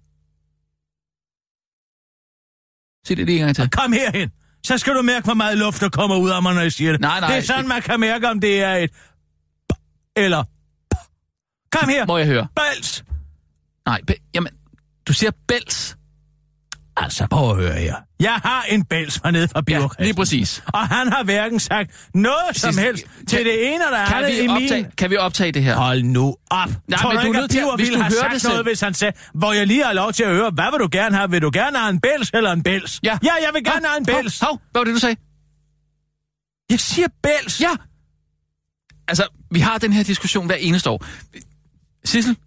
Sig det lige en gang til. Kom herhen. Så skal du mærke, hvor meget luft, der kommer ud af mig, når jeg siger det. Nej, nej, Det er sådan, det- man kan mærke, om det er et... Eller... Kom her. Må jeg høre? Bæls. Nej, P. Jamen, du siger bæls. Altså, prøv at høre her. Jeg har en bæls fra nede fra Ja, Biokrasten. lige præcis. Og han har hverken sagt noget som Sidst- helst kan- til det ene eller Kan andet i vi, min... optage, kan vi optage det her? Hold nu op. Nej, Tror men du du ikke, at- Biver hvis ville du have hører sagt det noget, selv. hvis han sagde, hvor jeg lige har lov til at høre, hvad vil du gerne have? Vil du gerne have en bæls eller en bæls? Ja. Ja, jeg vil gerne have en bæls. Hov, hov, hvad var det, du sagde? Jeg siger bæls. Ja. Altså, vi har den her diskussion hver eneste år. Sissel,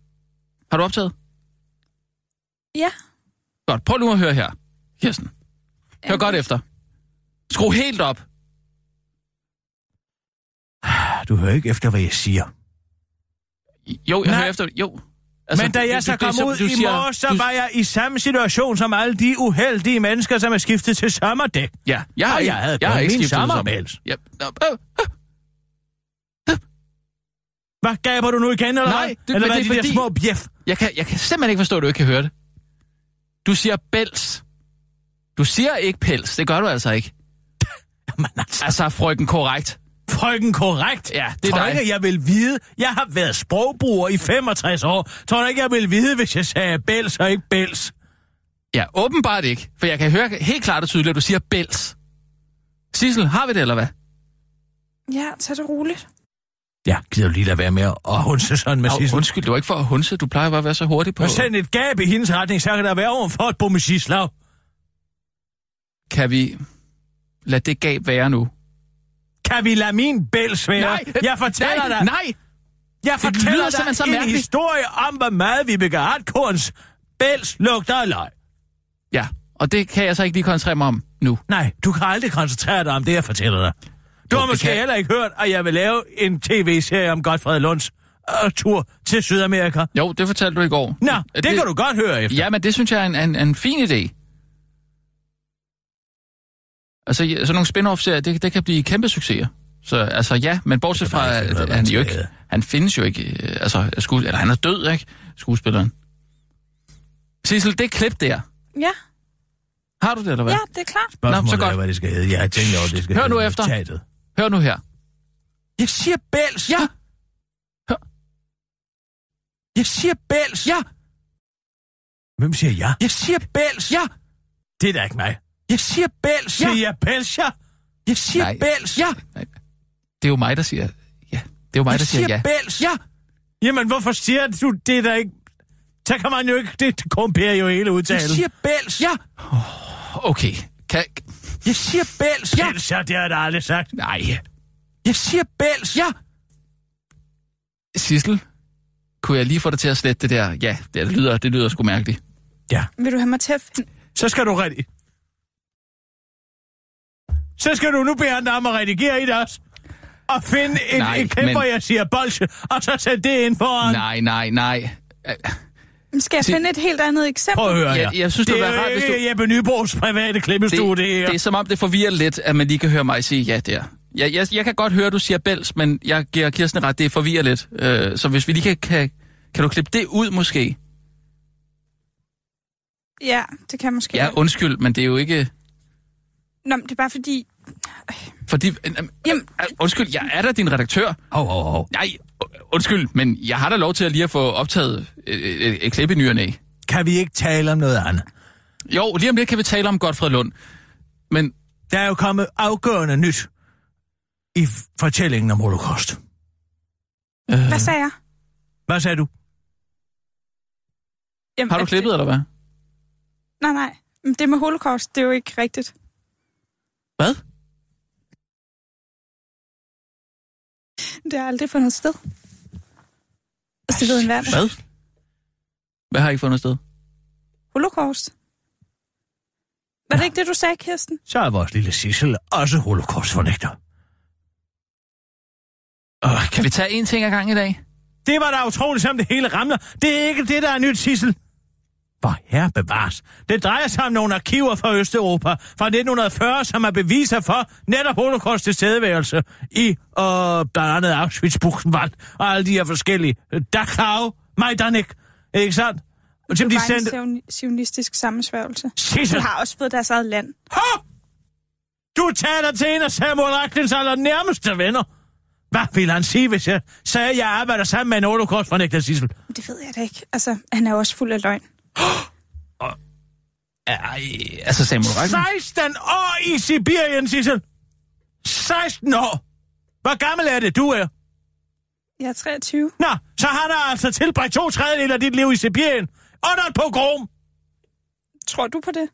har du optaget? Ja. Godt, prøv nu at høre her, Kirsten. Hør godt efter. Skru helt op. Du hører ikke efter, hvad jeg siger. Jo, jeg Nej. hører efter. Jo. Altså, Men da jeg det- så det- kom ud i siger- morges, så du- var jeg i samme situation som alle de uheldige mennesker, som er skiftet til sommerdæk. Ja, jeg har, Og ikke, jeg havde jeg har ikke min skiftet sommerbæls. Ja. Øh, øh. Hvad gaber du nu igen, eller Nej, hvad? det- eller hvad det er de der fordi- små bjef? Jeg kan, jeg kan simpelthen ikke forstå, at du ikke kan høre det. Du siger bæls. Du siger ikke pels. Det gør du altså ikke. Jamen altså, Altså, frøken korrekt. frøken korrekt. Ja, det er Tror dig. ikke, jeg vil vide? Jeg har været sprogbruger i 65 år. Tror du ikke, jeg vil vide, hvis jeg sagde bæls og ikke bæls? Ja, åbenbart ikke. For jeg kan høre helt klart og tydeligt, at du siger bæls. Sissel, har vi det, eller hvad? Ja, tag det roligt. Ja, gider du lige lade være med at hunse sådan med sidste? undskyld, det var ikke for at hunse. Du plejer bare at være så hurtig på... Og send et gab i hendes retning, så kan der være over for et bomesislag. Kan vi lade det gab være nu? Kan vi lade min bæls være? Nej, jeg fortæller nej, dig. nej! Jeg lyder fortæller simpelthen så dig en mærkeligt. historie om, hvor meget vi vil Hardkorns bæls lugter af løg. Ja, og det kan jeg så ikke lige koncentrere mig om nu. Nej, du kan aldrig koncentrere dig om det, jeg fortæller dig. Du har måske kan- heller ikke hørt, at jeg vil lave en tv-serie om Godfred Lunds øh, tur til Sydamerika. Jo, det fortalte du i går. Nå, Er det, det kan du godt høre efter. Ja, men det synes jeg er en, en, en fin idé. Altså, ja, sådan nogle spin-off-serier, det, det kan blive kæmpe succeser. Så altså ja, men bortset fra, at han jo ikke, han findes jo ikke, øh, altså, skues, eller han er død, ikke, skuespilleren. Sissel, det klip der, Ja, har du det, eller hvad? ja, det er klart. Spørgsmålet Nå, så er, godt. hvad det skal hedde. Jeg har tænkt over, det skal Hør hedde nu efter. notatet. Hør nu her. Jeg siger bæls. Ja. Jeg siger bæls. Ja. Hvem siger jeg? Jeg siger bæls. Ja. Det er da ikke mig. Jeg siger bæls, Ja. siger jeg bæls, ja. Jeg siger Nej. bæls. Ja. Nej, Det er jo mig, der siger, ja. Det er jo mig, Jeg der siger siger ja. bæls. Ja. Jamen, hvorfor siger du det der ikke? Så kan man jo ikke, det komperer jo hele udtalen. Jeg siger bæls. Ja. Okay. Kan, Jeg siger bæls. Ja. Bæls, ja, det har jeg da aldrig sagt. nej. Jeg siger bæls. Ja. Sissel, kunne jeg lige få dig til at slette det der? Ja, det lyder, det lyder sgu mærkeligt. Ja. Vil du have mig til at finde... Så skal du rigtig. Så skal du nu bede andre om at redigere i det også. Og finde en, Nej, en klip, men- jeg siger bolsje, og så sætte det ind foran. Nej, nej, nej. Skal jeg finde et helt andet eksempel? Prøv at høre Jeg- her. jeg synes, det det er jo rart, hvis ikke Jeppe Nybos private klippestue, det, her. det er som om, det forvirrer lidt, at man lige kan høre mig sige ja der. Jeg, jeg, jeg kan godt høre, at du siger bæls, men jeg giver Kirsten ret, det forvirrer lidt. Øh, så hvis vi lige kan, kan... Kan du klippe det ud, måske? Ja, det kan jeg måske. Ja, undskyld, men det er jo ikke... Nå, men det er bare fordi... Fordi, øh, øh, Jamen- undskyld, jeg er da din redaktør. Hov, hov, hov. Nej, undskyld, men jeg har da lov til at lige at få optaget øh, øh, et klip i ny og næ. Kan vi ikke tale om noget andet? Jo, lige om lidt kan vi tale om Godfred Lund. Men Der er jo kommet afgørende nyt i fortællingen om holocaust. øh, Hvad sagde jeg? Hvad sagde du? Jamen, har du klippet, eller hvad? Nej, nej. Men det med holocaust, det er jo ikke rigtigt. Hvad? Det har aldrig fundet sted. Altså, det ved en verden. Hvad? Hvad har I ikke fundet sted? Holocaust. Var det ikke det, du sagde, Kirsten? Så er vores lille Sissel også holocaustfornægter. Øh, kan vi tage en ting ad gang i dag? Det var da utroligt, som det hele ramler. Det er ikke det, der er nyt, Sissel. Hvor herre bevares. Det drejer sig om nogle arkiver fra Østeuropa fra 1940, som er beviser for netop holocaust tilstedeværelse i øh, blandt andet Auschwitz, Buchenwald og alle de her forskellige. Dachau, Majdanek, ikke sandt? Og som Det de var sendte... en sionistisk sammensværgelse. De har også fået deres eget land. Hå! Du taler til en af Samuel Raklins allernærmeste venner. Hvad ville han sige, hvis jeg sagde, at jeg arbejder sammen med en holocaust fornægter, Sissel? Det ved jeg da ikke. Altså, han er også fuld af løgn. Ej, altså Samuel Racklin? 16 år i Sibirien, Sissel. 16 år. Hvor gammel er det, du er? Jeg er 23. Nå, så har der altså tilbragt to tredjedel af dit liv i Sibirien. Under et pogrom. Tror du på det?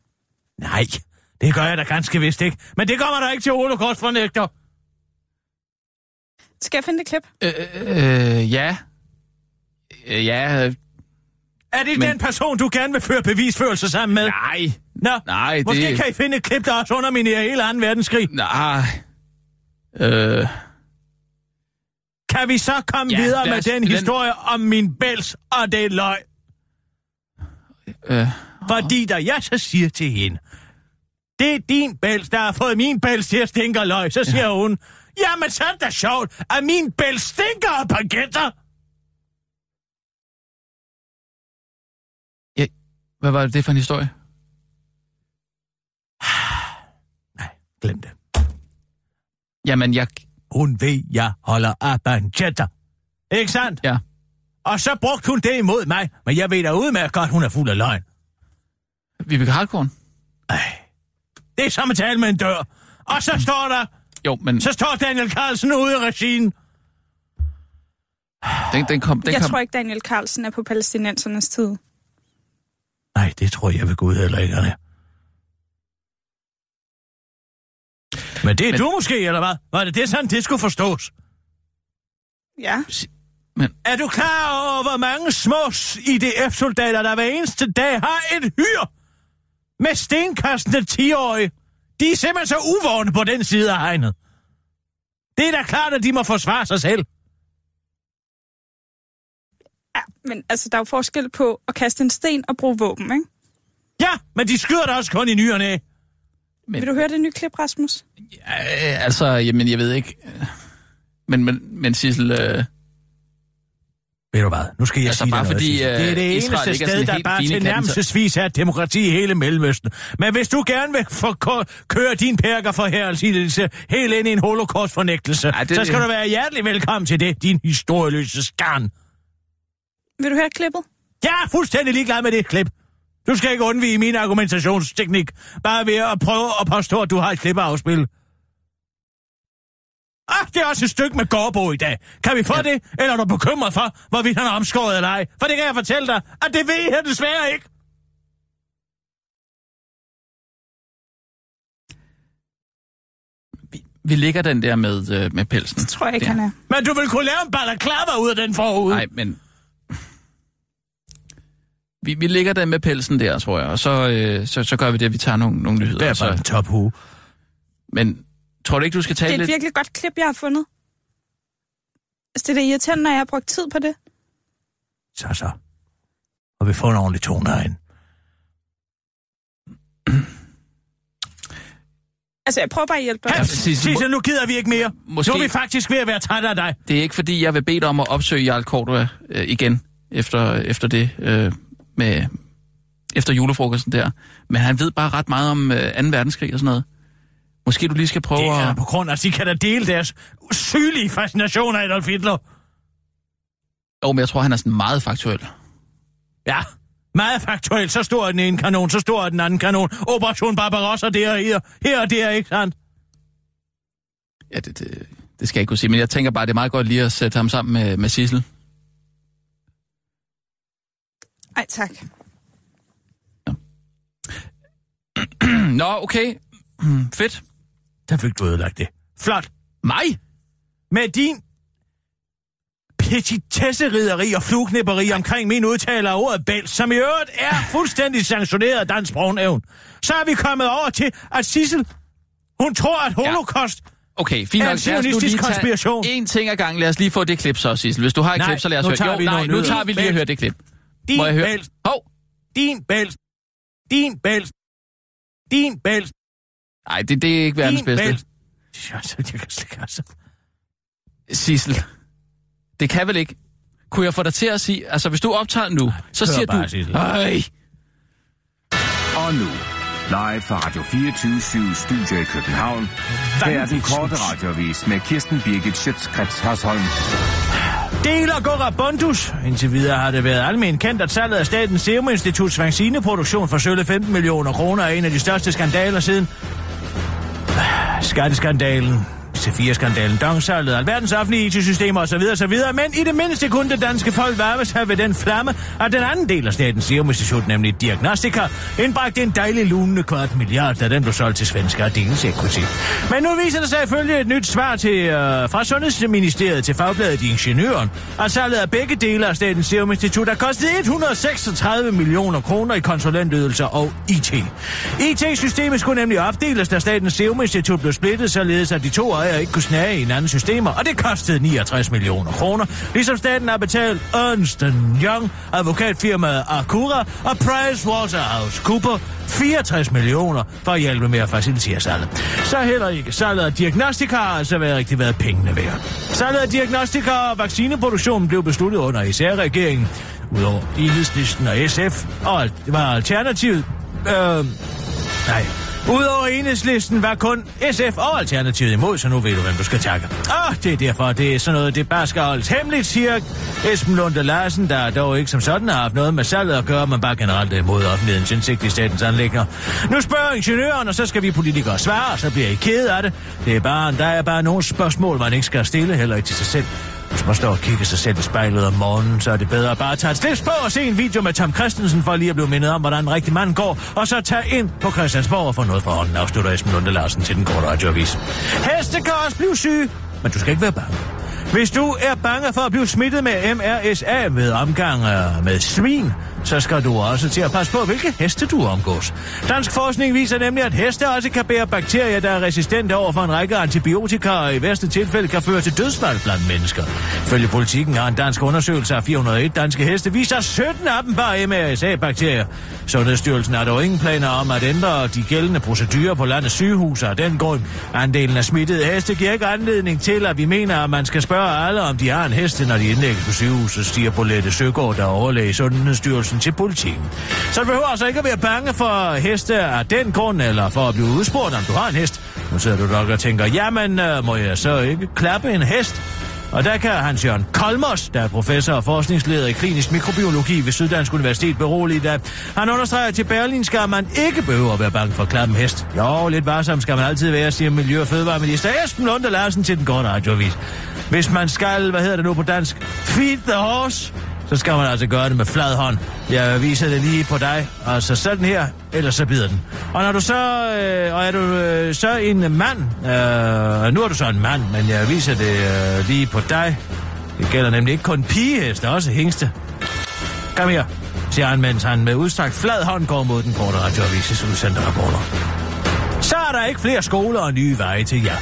Nej, det gør jeg da ganske vist ikke. Men det kommer der ikke til holocaust fornægter. Skal jeg finde et klip? Øh, øh, ja. Øh, ja, øh, Er det Men- den person, du gerne vil føre bevisførelse sammen med? nej. Nå, Nej, det... måske kan I finde et klip, der også underminerer hele 2. verdenskrig. Nej. Øh, Kan vi så komme Ja, videre med os- den historie om min bæls og det løg? øh, Fordi da jeg så siger til hende, det er din bæls, der har fået min bæls til at stinke løg, så siger ja. hun, jamen så er det da sjovt, at min bæls stinker af baguetter. Hvad var det for en historie? Nej, glem det. Jamen, jeg... Hun ved, jeg holder af baguetter. Ikke sandt? Ja. Og så brugte hun det imod mig, men jeg ved da udmærket godt, hun er fuld af løgn. Vibeke Hartkorn? Det er som at tale med en dør. Og så står der, Jo, men så står Daniel Carlsen ude i regien. den, den kom... Den jeg kom... tror ikke, Daniel Carlsen er på palæstinensernes tid. Nej, det tror jeg ved Gud heller ikke, han er. Men det er Men- Men... du måske, eller hvad? Var det det sådan, det skulle forstås? Ja. Er du klar over, hvor mange små IDF-soldater, der hver eneste dag har et hyr med stenkastende 10-årige? De er simpelthen så uvågne på den side af hegnet. Det er da klart, at de må forsvare sig selv. Men altså, der er jo forskel på at kaste en sten og bruge våben, ikke? Ja, men de skyder da også kun i ny og næ. Men, Vil du høre det nye klip, Rasmus? ja, altså, jamen, jeg ved ikke... Men, men, men Sissel... Øh, Ved du hvad, nu skal jeg Altså, sige bare dig noget, fordi, Sissel. øh, Det er det Israel eneste er sted, der bare til nærmestvis er et demokrati i hele Mellemøsten. Men hvis du gerne vil få køre din perker for her og sige det helt ind i en holocaust-fornægtelse, Ej, det- så skal du være hjertelig velkommen til det, din historieløse skarn. Vil du høre klippet? Jeg er fuldstændig ligeglad med det klip. Du skal ikke undvige min argumentationsteknik, bare ved at prøve at påstå, at du har et klip at afspille. Ah, det er også et stykke med gårdbo i dag. Kan vi få Ja. ja. det, eller er du bekymret for, hvorvidt han er omskåret eller ej? For det kan jeg fortælle dig, at det ved jeg desværre ikke. vi, vi ligger den der med, øh, med pelsen. Det tror jeg ikke, der. han er. Men du vil kunne lave en balaklava ud af den forud. Nej, men... Vi, vi ligger den med pelsen der, tror jeg, og så, øh, så, så gør vi det, at vi tager nogle, nogle nyheder. Det er bare en så, tophue. men tror du ikke, du skal Det tale er et lidt? virkelig godt klip, jeg har fundet. Altså, det er da irriterende, når jeg har brugt tid på det. Så så. Og vi får en ordentlig tone herinde. Altså, jeg prøver bare at hjælpe dig. Ja, Sissel, Sissel, nu gider vi ikke mere. Måske- Nu er vi faktisk ved at være trætte af dig. Det er ikke, fordi jeg vil bede dig om at opsøge Jarl Cordua øh, igen, efter, efter det, øh, med, efter julefrokosten der. Men han ved bare ret meget om øh, 2. verdenskrig og sådan noget. Måske du lige skal prøve Det er at... på grund af, at de kan da dele deres sygelige fascination af Adolf Hitler. Jo, men jeg tror, han er sådan meget faktuel. Ja, meget faktuelt. Så stor er den ene kanon, så stor er den anden kanon. Operation Barbarossa der og her, her og der, ikke sandt? Ja, det, det, det skal jeg ikke kunne sige, men jeg tænker bare, det er meget godt lige at sætte ham sammen med, med Sissel. Ej, tak. Nå, okay. Fedt. Der fik du ødelagt det. Flot. Mig? Med din petitesserideri og flugknipperi omkring min udtale af ordet bæl, som i øvrigt er fuldstændig sanktioneret af dansk sprognævn, så er vi kommet over til, at Sissel, hun tror, at holocaust... Ja. Okay, fint Er nok. en zionistisk konspiration. en ting ad gangen. Lad os lige få det klip så, Sissel. Hvis du har et Nej, klip, så lad os høre. Jo, vi nej, nu tager vi lige at høre det klip. Din Må jeg høre? bæl, Hov! din bæl, din bæl, din bæl, Nej, det, det er ikke verdens din bedste. bæl. Altså, jeg kan slet ikke, altså. Sissel, det kan vel ikke... Kunne jeg få dig til at sige... Altså, hvis du optager nu, så hør siger bare, du... Sissel. Ej, Og nu, live fra Radio 24 Studio i København. Her er den korte radiovis med Kirsten Birgit Schøtzgrads Hasholm. Deler Gorabondus. Indtil videre har det været almen kendt, at salget af Statens Serum Instituts vaccineproduktion for sølle 15 millioner kroner er en af de største skandaler siden skatteskandalen. C4-skandalen, dongsalget, alverdens offentlige IT-systemer osv. osv. Men i det mindste kunne det danske folk varme sig ved den flamme, at den anden del af Statens Serum Institut, nemlig Diagnostika, indbragte en dejlig lunende kvart milliard, da den blev solgt til svenske Ardenes Equity. Men nu viser det sig ifølge et nyt svar til, øh, fra Sundhedsministeriet til fagbladet Ingeniøren, at salget af begge dele af Statens Serum Institut har kostet 136 millioner kroner i konsulentydelser og IT. IT-systemet skulle nemlig opdeles, da Statens Serum Institut blev splittet, således at de to ejere ikke kunne snage i hinandens systemer, og det kostede 69 millioner kroner, ligesom staten har betalt Ernst Young, advokatfirmaet Acura og PricewaterhouseCooper 64 millioner for at hjælpe med at facilitere salget. Så heller ikke salget af diagnostika har altså været rigtig været pengene værd. Salget af diagnostika og vaccineproduktionen blev besluttet under især-regeringen, udover Enhedslisten og SF, og alt- var alternativet. Øh, nej, Udover enhedslisten var kun SF og Alternativet imod, så nu ved du, hvem du skal takke. Og det er derfor, det er sådan noget, det bare skal holdes hemmeligt, siger Esben Lunde Larsen, der dog ikke som sådan har haft noget med salget at gøre, men bare generelt imod offentlighedens indsigt i statens anlægner. Nu spørger ingeniøren, og så skal vi politikere svare, og så bliver I ked af det. Det er bare, der er bare nogle spørgsmål, man ikke skal stille, heller ikke til sig selv. Hvis man står og kigger sig selv i spejlet om morgenen, så er det bedre at bare tage et slips på og se en video med Tom Christensen for lige at blive mindet om, hvordan en rigtig mand går, og så tage ind på Christiansborg og få noget fra hånden, afslutter Esben Lunde Larsen til den korte radioavis. Heste kan også blive syge, men du skal ikke være bange. Hvis du er bange for at blive smittet med MRSA ved omgang øh, med svin, så skal du også til at passe på, hvilke heste du omgås. Dansk forskning viser nemlig, at heste også kan bære bakterier, der er resistente over for en række antibiotika, og i værste tilfælde kan føre til dødsfald blandt mennesker. Følge politikken har en dansk undersøgelse af 401 danske heste viser 17 af dem bare MRSA-bakterier. Sundhedsstyrelsen har dog ingen planer om at ændre de gældende procedurer på landets sygehuse af den grund. Andelen af smittede heste giver ikke anledning til, at vi mener, at man skal spørge alle, om de har en heste, når de indlægges på sygehuset, siger Bolette Søgaard, der overlæge Sundhedsstyrelsen hensyn til politikken. Så du behøver altså ikke at være bange for heste af den grund, eller for at blive udspurgt, om du har en hest. Nu sidder du nok og tænker, jamen, øh, må jeg så ikke klappe en hest? Og der kan Hans Jørgen Kolmos, der er professor og forskningsleder i klinisk mikrobiologi ved Syddansk Universitet, berolige, at han understreger til Berlinske, at man ikke behøver at være bange for at klappe en hest. Jo, lidt varsom skal man altid være, siger Miljø- og Fødevareminister Esben Lunde Larsen til den korte radioavis. Hvis man skal, hvad hedder det nu på dansk, feed the horse, så skal man altså gøre det med flad hånd. Jeg viser det lige på dig, altså sådan her, ellers så bider den. Og når du så, øh, og er du øh, så en mand, øh, nu er du så en mand, men jeg viser det øh, lige på dig. Det gælder nemlig ikke kun pigeheste, også hængste. Kom her, siger han, mens han med udstrakt flad hånd går mod den korte radioavises udsendte rapporter. Så er der ikke flere skoler og nye veje til jer.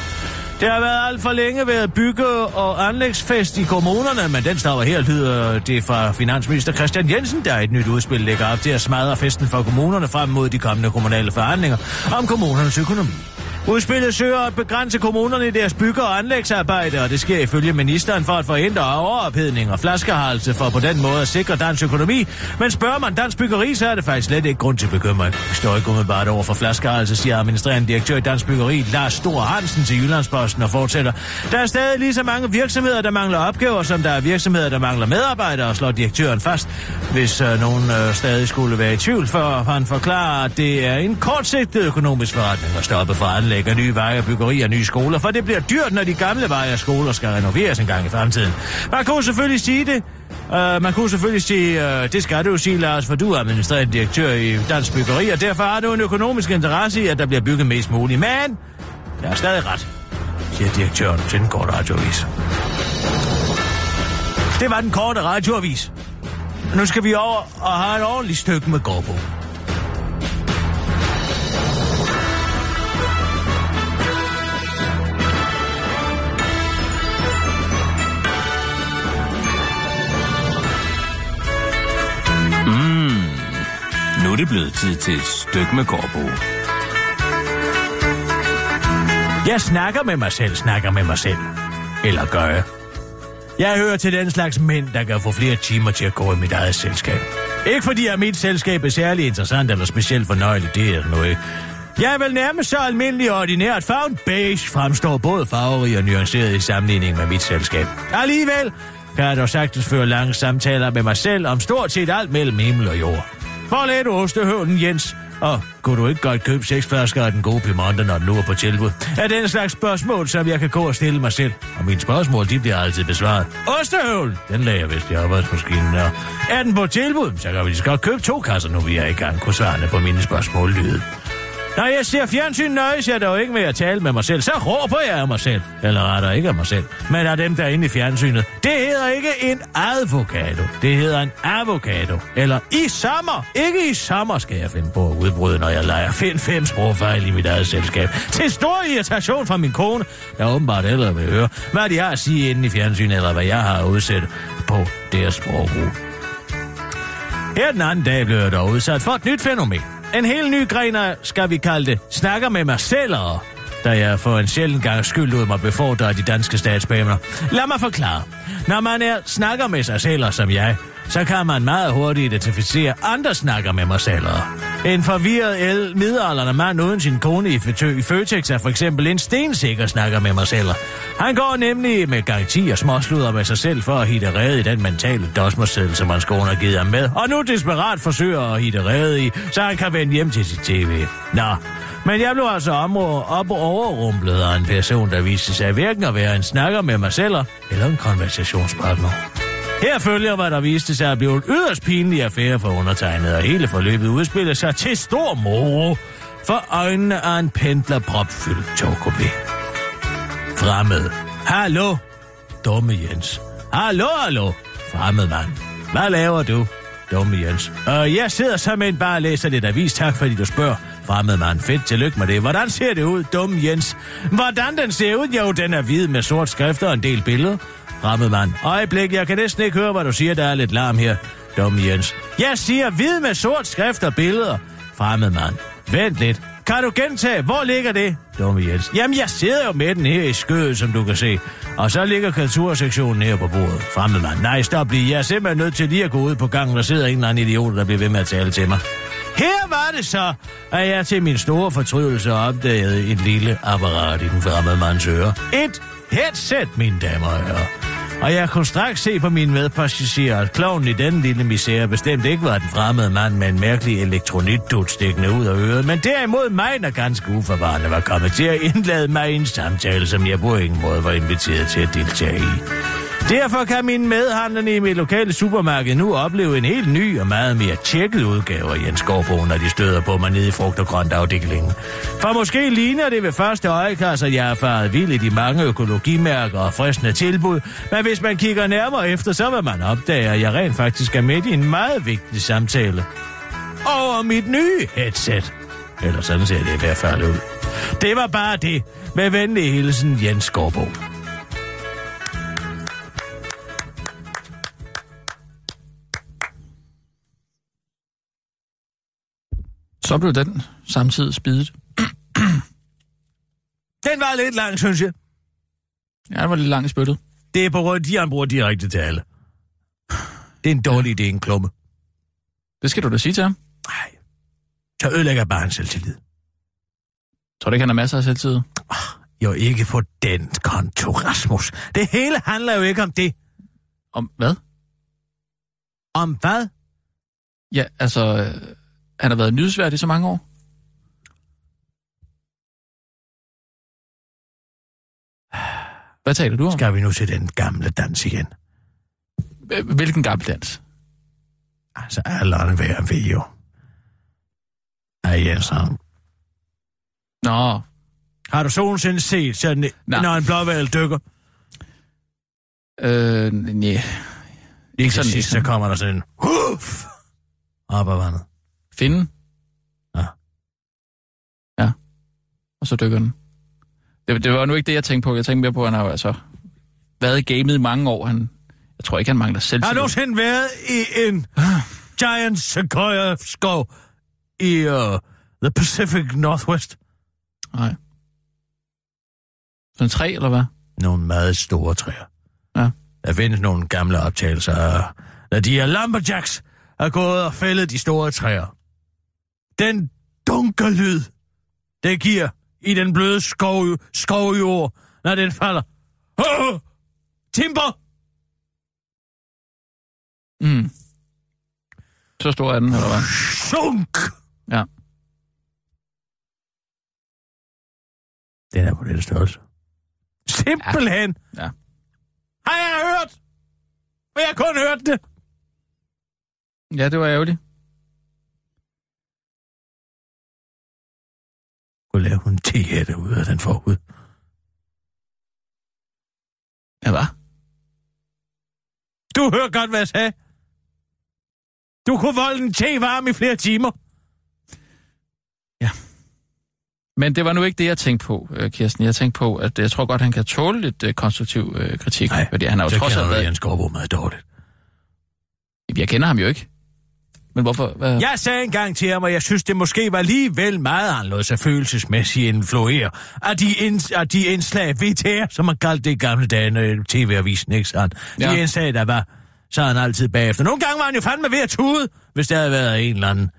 Det har været alt for længe været bygge- og anlægsfest i kommunerne, men den stopper helt, lyder det fra finansminister Christian Jensen, der i et nyt udspil lægger op til at smadre festen for kommunerne frem mod de kommende kommunale forhandlinger om kommunernes økonomi. Udspillet søger at begrænse kommunerne i deres bygge- og anlægsarbejde, og det sker ifølge ministeren for at forhindre overophedning og flaskehalse for på den måde at sikre dansk økonomi. Men spørger man dansk byggeri, så er det faktisk slet ikke grund til bekymring. Vi står ikke umiddelbart over for flaskehalse, siger administrerende direktør i Dansk Byggeri, Lars Stor Hansen til Jyllandsposten og fortsætter. Der er stadig lige så mange virksomheder, der mangler opgaver, som der er virksomheder, der mangler medarbejdere, slår direktøren fast. Hvis øh, nogen øh, stadig skulle være i tvivl, for han forklarer, at det er en kortsigtet økonomisk forretning at stoppe for anlæg af nye veje, byggeri og nye skoler, for det bliver dyrt, når de gamle veje og skoler skal renoveres en gang i fremtiden. Man kunne selvfølgelig sige det, Uh, man kunne selvfølgelig sige, uh, det skal du jo sige, Lars, for du er administrerende direktør i Dansk Byggeri, og derfor har du en økonomisk interesse i, at der bliver bygget mest muligt. Men jeg er stadig ret, siger direktøren til den korte radioavis. Det var den korte radioavis. Nu skal vi over og have et ordentligt stykke med gårdbogen. Det blevet tid til et stykke med gårdbo. Jeg snakker med mig selv, snakker med mig selv. Eller gør jeg? Jeg hører til den slags mænd, der kan få flere timer til at gå i mit eget selskab. Ikke fordi at mit selskab er særlig interessant eller specielt fornøjeligt, det er noget. Jeg er vel nærmest så almindelig og ordinært farven beige, fremstår både farverig og nuanceret i sammenligning med mit selskab. Alligevel kan jeg dog sagtens føre lange samtaler med mig selv om stort set alt mellem himmel og jord. For lidt ostehøvlen, Jens? Og kunne du ikke godt købe seks flasker af den gode Piemonte, når den nu er på tilbud? Er den slags spørgsmål, som jeg kan gå og stille mig selv? Og mine spørgsmål, de bliver altid besvaret. Ostehøvlen! Den lagde jeg vist i arbejdsmaskinen. Og er den på tilbud? Så kan vi lige så godt købe to kasser, nu vi er i gang. Kunne svarene på mine spørgsmål lyde. Når jeg ser fjernsyn, nøjes jeg dog ikke med at tale med mig selv. Så råber jeg af mig selv. Eller retter ikke af mig selv, men af dem, der er inde i fjernsynet. Det hedder ikke en advokado. Det hedder en avocado. Eller i sommer. Ikke i sommer skal jeg finde på at udbryde, når jeg leger. Find fem sprogfejl i mit eget selskab. Til stor irritation fra min kone, der åbenbart heller vil høre, hvad de har at sige inde i fjernsynet, eller hvad jeg har udsat på deres sprogbrug. Her den anden dag blev jeg dog udsat for et nyt fænomen. En helt ny gren af, skal vi kalde det, snakker med mig selv, da jeg for en sjældent gang skyld ud mig befordre de danske statsbaner. Lad mig forklare. Når man er snakker med sig selv, som jeg, så kan man meget hurtigt identificere andre snakker med mig selv. En forvirret el midalderne mand uden sin kone i, Fø- i Føtex er for eksempel en stensikker snakker med mig selv. Han går nemlig med garanti og småsluder med sig selv for at hitte redde i den mentale dosmerseddel, som hans kone har givet ham med. Og nu desperat forsøger at hitte redde i, så han kan vende hjem til sit tv. Nå, men jeg blev altså området op og overrumplet af en person, der viste sig hverken at være en snakker med mig selv eller en konversationspartner. Her følger, hvad der viste sig at blive en yderst pinlig affære for undertegnet, og hele forløbet udspiller sig til stor moro for øjnene af en pendlerpropfyldt togkopi. Fremmed. Hallo? Dumme Jens. Hallo, hallo? Fremmed mand. Hvad laver du? Dumme Jens. Øh, jeg sidder simpelthen bare og læser lidt avis. Tak fordi du spørger. Fremmed mand. Fedt, tillykke med det. Hvordan ser det ud, dumme Jens? Hvordan den ser ud? Jo, den er hvid med sort skrift og en del billeder. Fremmed mand. Øjeblik, jeg kan næsten ikke høre, hvad du siger. Der er lidt larm her. Dum Jens. Jeg siger hvid med sort skrift og billeder. Fremmed mand. Vent lidt. Kan du gentage? Hvor ligger det? Dumme Jens. Jamen, jeg sidder jo med den her i skødet, som du kan se. Og så ligger kultursektionen her på bordet. Fremmed mand. Nej, stop lige. Jeg er simpelthen nødt til lige at gå ud på gangen. Der sidder en eller anden idiot, der bliver ved med at tale til mig. Her var det så, at jeg til min store fortrydelse opdagede et lille apparat i den fremmede mands øre. Et headset, mine damer og herrer. Og jeg kunne straks se på min medpassager, at kloven i den lille misære bestemt ikke var den fremmede mand med en mærkelig elektronitdut stikkende ud af øret, men derimod mig, der ganske uforvarende var kommet til at indlade mig i en samtale, som jeg på ingen måde var inviteret til at deltage i. Derfor kan mine medhandlerne i mit lokale supermarked nu opleve en helt ny og meget mere tjekket udgave af Jens Gårdbo, når de støder på mig nede i frugt- og grøntafdelingen. For måske ligner det ved første øjekast, at jeg har faret vild i de mange økologimærker og fristende tilbud, men hvis man kigger nærmere efter, så vil man opdage, at jeg rent faktisk er midt i en meget vigtig samtale. Over mit nye headset. Eller sådan ser det i hvert fald ud. Det var bare det. Med venlig hilsen, Jens Gårdbo. Så blev den samtidig spidet. Den var lidt lang, synes jeg. Ja, det var lidt langt i spyttet. Det er på grund af, de han bruger direkte til alle. Det er en dårlig idé, en klumme. Det skal du da sige til ham. Nej. Så ødelægger bare hans selvtillid. Tror du ikke, han har masser af selvtid? Jo, ikke på den konto, Rasmus. Det hele handler jo ikke om det. Om hvad? Om hvad? Ja, altså, øh, han har været nyhedsvært i så mange år. Hvad taler du om? Skal vi nu til den gamle dans igen? Hvil- Hvilken gammel dans? Altså, alderen hver ved jo. Ej, Jensen. Nå, Har du nogensinde set sådan, Nej. når en blåval dykker? øh, nej. Ikke sådan- sidst, så kommer der sådan en huf, op af vandet. Finde? Ja. Ja. Og så dykker den. Det, det var nu ikke det, jeg tænkte på. Jeg tænkte mere på, at han har altså været i gamet i mange år. Han, jeg tror ikke, han mangler Har selvtillid. du nogensinde været i en giant sequoia skov i uh, the Pacific Northwest? Nej. Sådan tre, eller hvad? Nogle meget store træer. Ja. Der findes nogle gamle optagelser af, når de her lumberjacks er gået og fældet de store træer. Den dunkerlyd, det giver i den bløde skov, skovjord, når den falder. Oh, timber! Mm. Så stor er den, eller hvad? Sunk! Ja. Den er på den størrelse. Simpelthen. Ja. Har jeg hørt? Og jeg har kun hørt det. Ja, det var ærgerligt. Kunne lave en tehætte ud af den forhud. Ja, hvad? Du hører godt, hvad jeg sagde. Du kunne volde en te varm i flere timer. Men det var nu ikke det, jeg tænkte på, øh, Kirsten. Jeg tænkte på, at jeg tror godt, han kan tåle lidt øh, konstruktiv øh, kritik. Nej, fordi han har jo trods alt været... Jens Skovbo meget dårligt. Jeg kender ham jo ikke. Men hvorfor? Hvad? Jeg sagde engang til ham, at jeg synes, det måske var lige vel meget anderledes at følelsesmæssigt influere af de, ind, af de indslag, VTR, som man kaldte det i gamle dage, når TV-avisen, ikke sandt? De Ja. indslag, der var, så han altid bagefter. Nogle gange var han jo fandme ved at tude, hvis der havde været en eller anden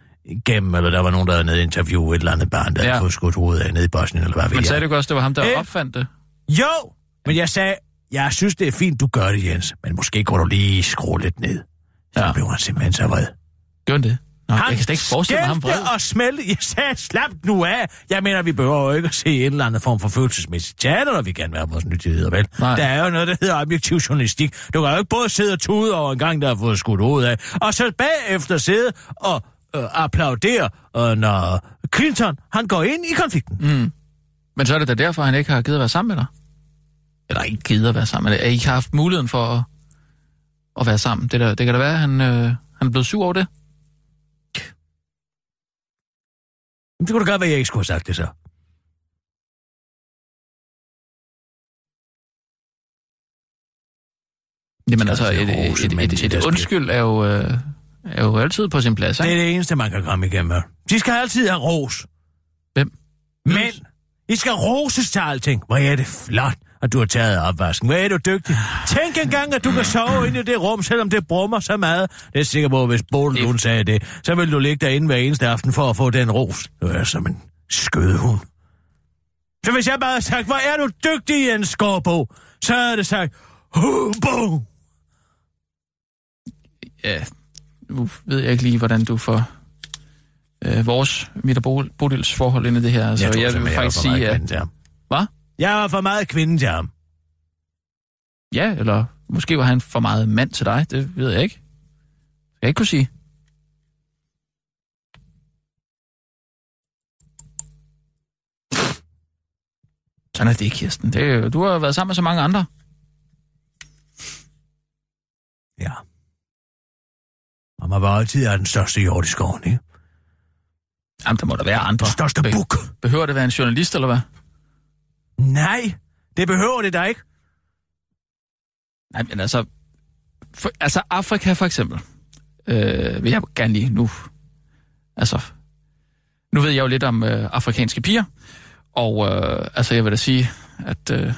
gennem, eller der var nogen, der havde nede interview et eller andet barn, der Ja. havde fået skudt hovedet af nede i Bosnien, eller hvad ved Men jeg. sagde du ikke også, det var ham, der Øh. opfandt det? Jo, men jeg sagde, jeg synes, det er fint, du gør det, Jens, men måske kunne du lige skrue lidt ned. Så ja. blev han simpelthen så vred. Gjorde han det? Nå, Han jeg kan slet ikke forestille mig ham vred. og smelte. Jeg sagde, slap nu af. Jeg mener, vi behøver jo ikke at se en eller anden form for følelsesmæssigt teater, når vi gerne vil have vores nyttigheder, vel? Nej. Der er jo noget, der hedder objektiv journalistik. Du kan jo ikke både sidde og tude over en gang, der har fået skudt hovedet af, og så bagefter sidde og øh, applaudere, øh, når Clinton, han går ind i konflikten. Mm. Men så er det da derfor, han ikke har givet at være sammen med dig. Eller ikke givet at være sammen med dig. I ikke har haft muligheden for at, at være sammen. Det, der, det kan da være, at han, øh, han er blevet sur over det. Men det kunne da godt være, at jeg ikke skulle have sagt det så. Jamen Så altså, det et, et, et, et, et undskyld er jo, øh, er jo altid på sin plads, Det er ikke? det eneste, man kan komme igennem med. De skal altid have ros. Hvem? Men I skal roses til alting. Hvor er det flot, at du har taget opvasken. Hvor er du dygtig. Tænk engang, at du kan sove inde i det rum, selvom det brummer så meget. Det er jeg sikker på, at hvis Bodil hun sagde det, så ville du ligge derinde hver eneste aften for at få den ros. Du er som en skødehund. Så hvis jeg bare havde sagt, hvor er du dygtig, Jens Skorbo, så havde det sagt, Hubo! Ja, nu ved jeg ikke lige, hvordan du får øh, vores, mit og Bo- Bodils forhold ind i det her. Altså, Jeg tror jeg vil faktisk sige, at... Hvad? Jeg var for meget kvinde til ham. Ja, eller måske var han for meget mand til dig. Det ved jeg ikke. Skal jeg ikke kunne sige. Sådan er det, Kirsten. Det, du har været sammen med så mange andre. Ja. Og man var altid af den største jord i skoven, ikke? Jamen, der må der være andre. Største buk. Behøver det være en journalist, eller hvad? Nej, det behøver det da ikke. Nej, men altså... For, altså, Afrika for eksempel. Øh, vil jeg gerne lige nu... Altså... Nu ved jeg jo lidt om øh, afrikanske piger. Og øh, altså, jeg vil da sige, at... Øh,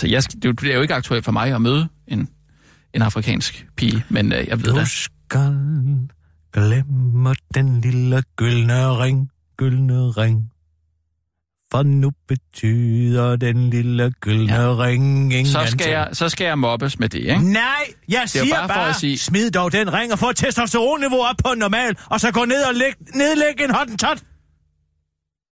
så jeg, skal- det er jo ikke aktuelt for mig at møde en, en afrikansk pige, men øh, jeg ved Du da... skal glemme den lille gyldne ring, gyldne ring. For nu betyder den lille gyldne Ja. ring ingen Så skal, jeg, så skal jeg mobbes med det, ikke? Nej, jeg jo siger bare bare, sige- smid dog den ring og få testosteronniveau op på normal, og så gå ned og læg, nedlægge en hottentot.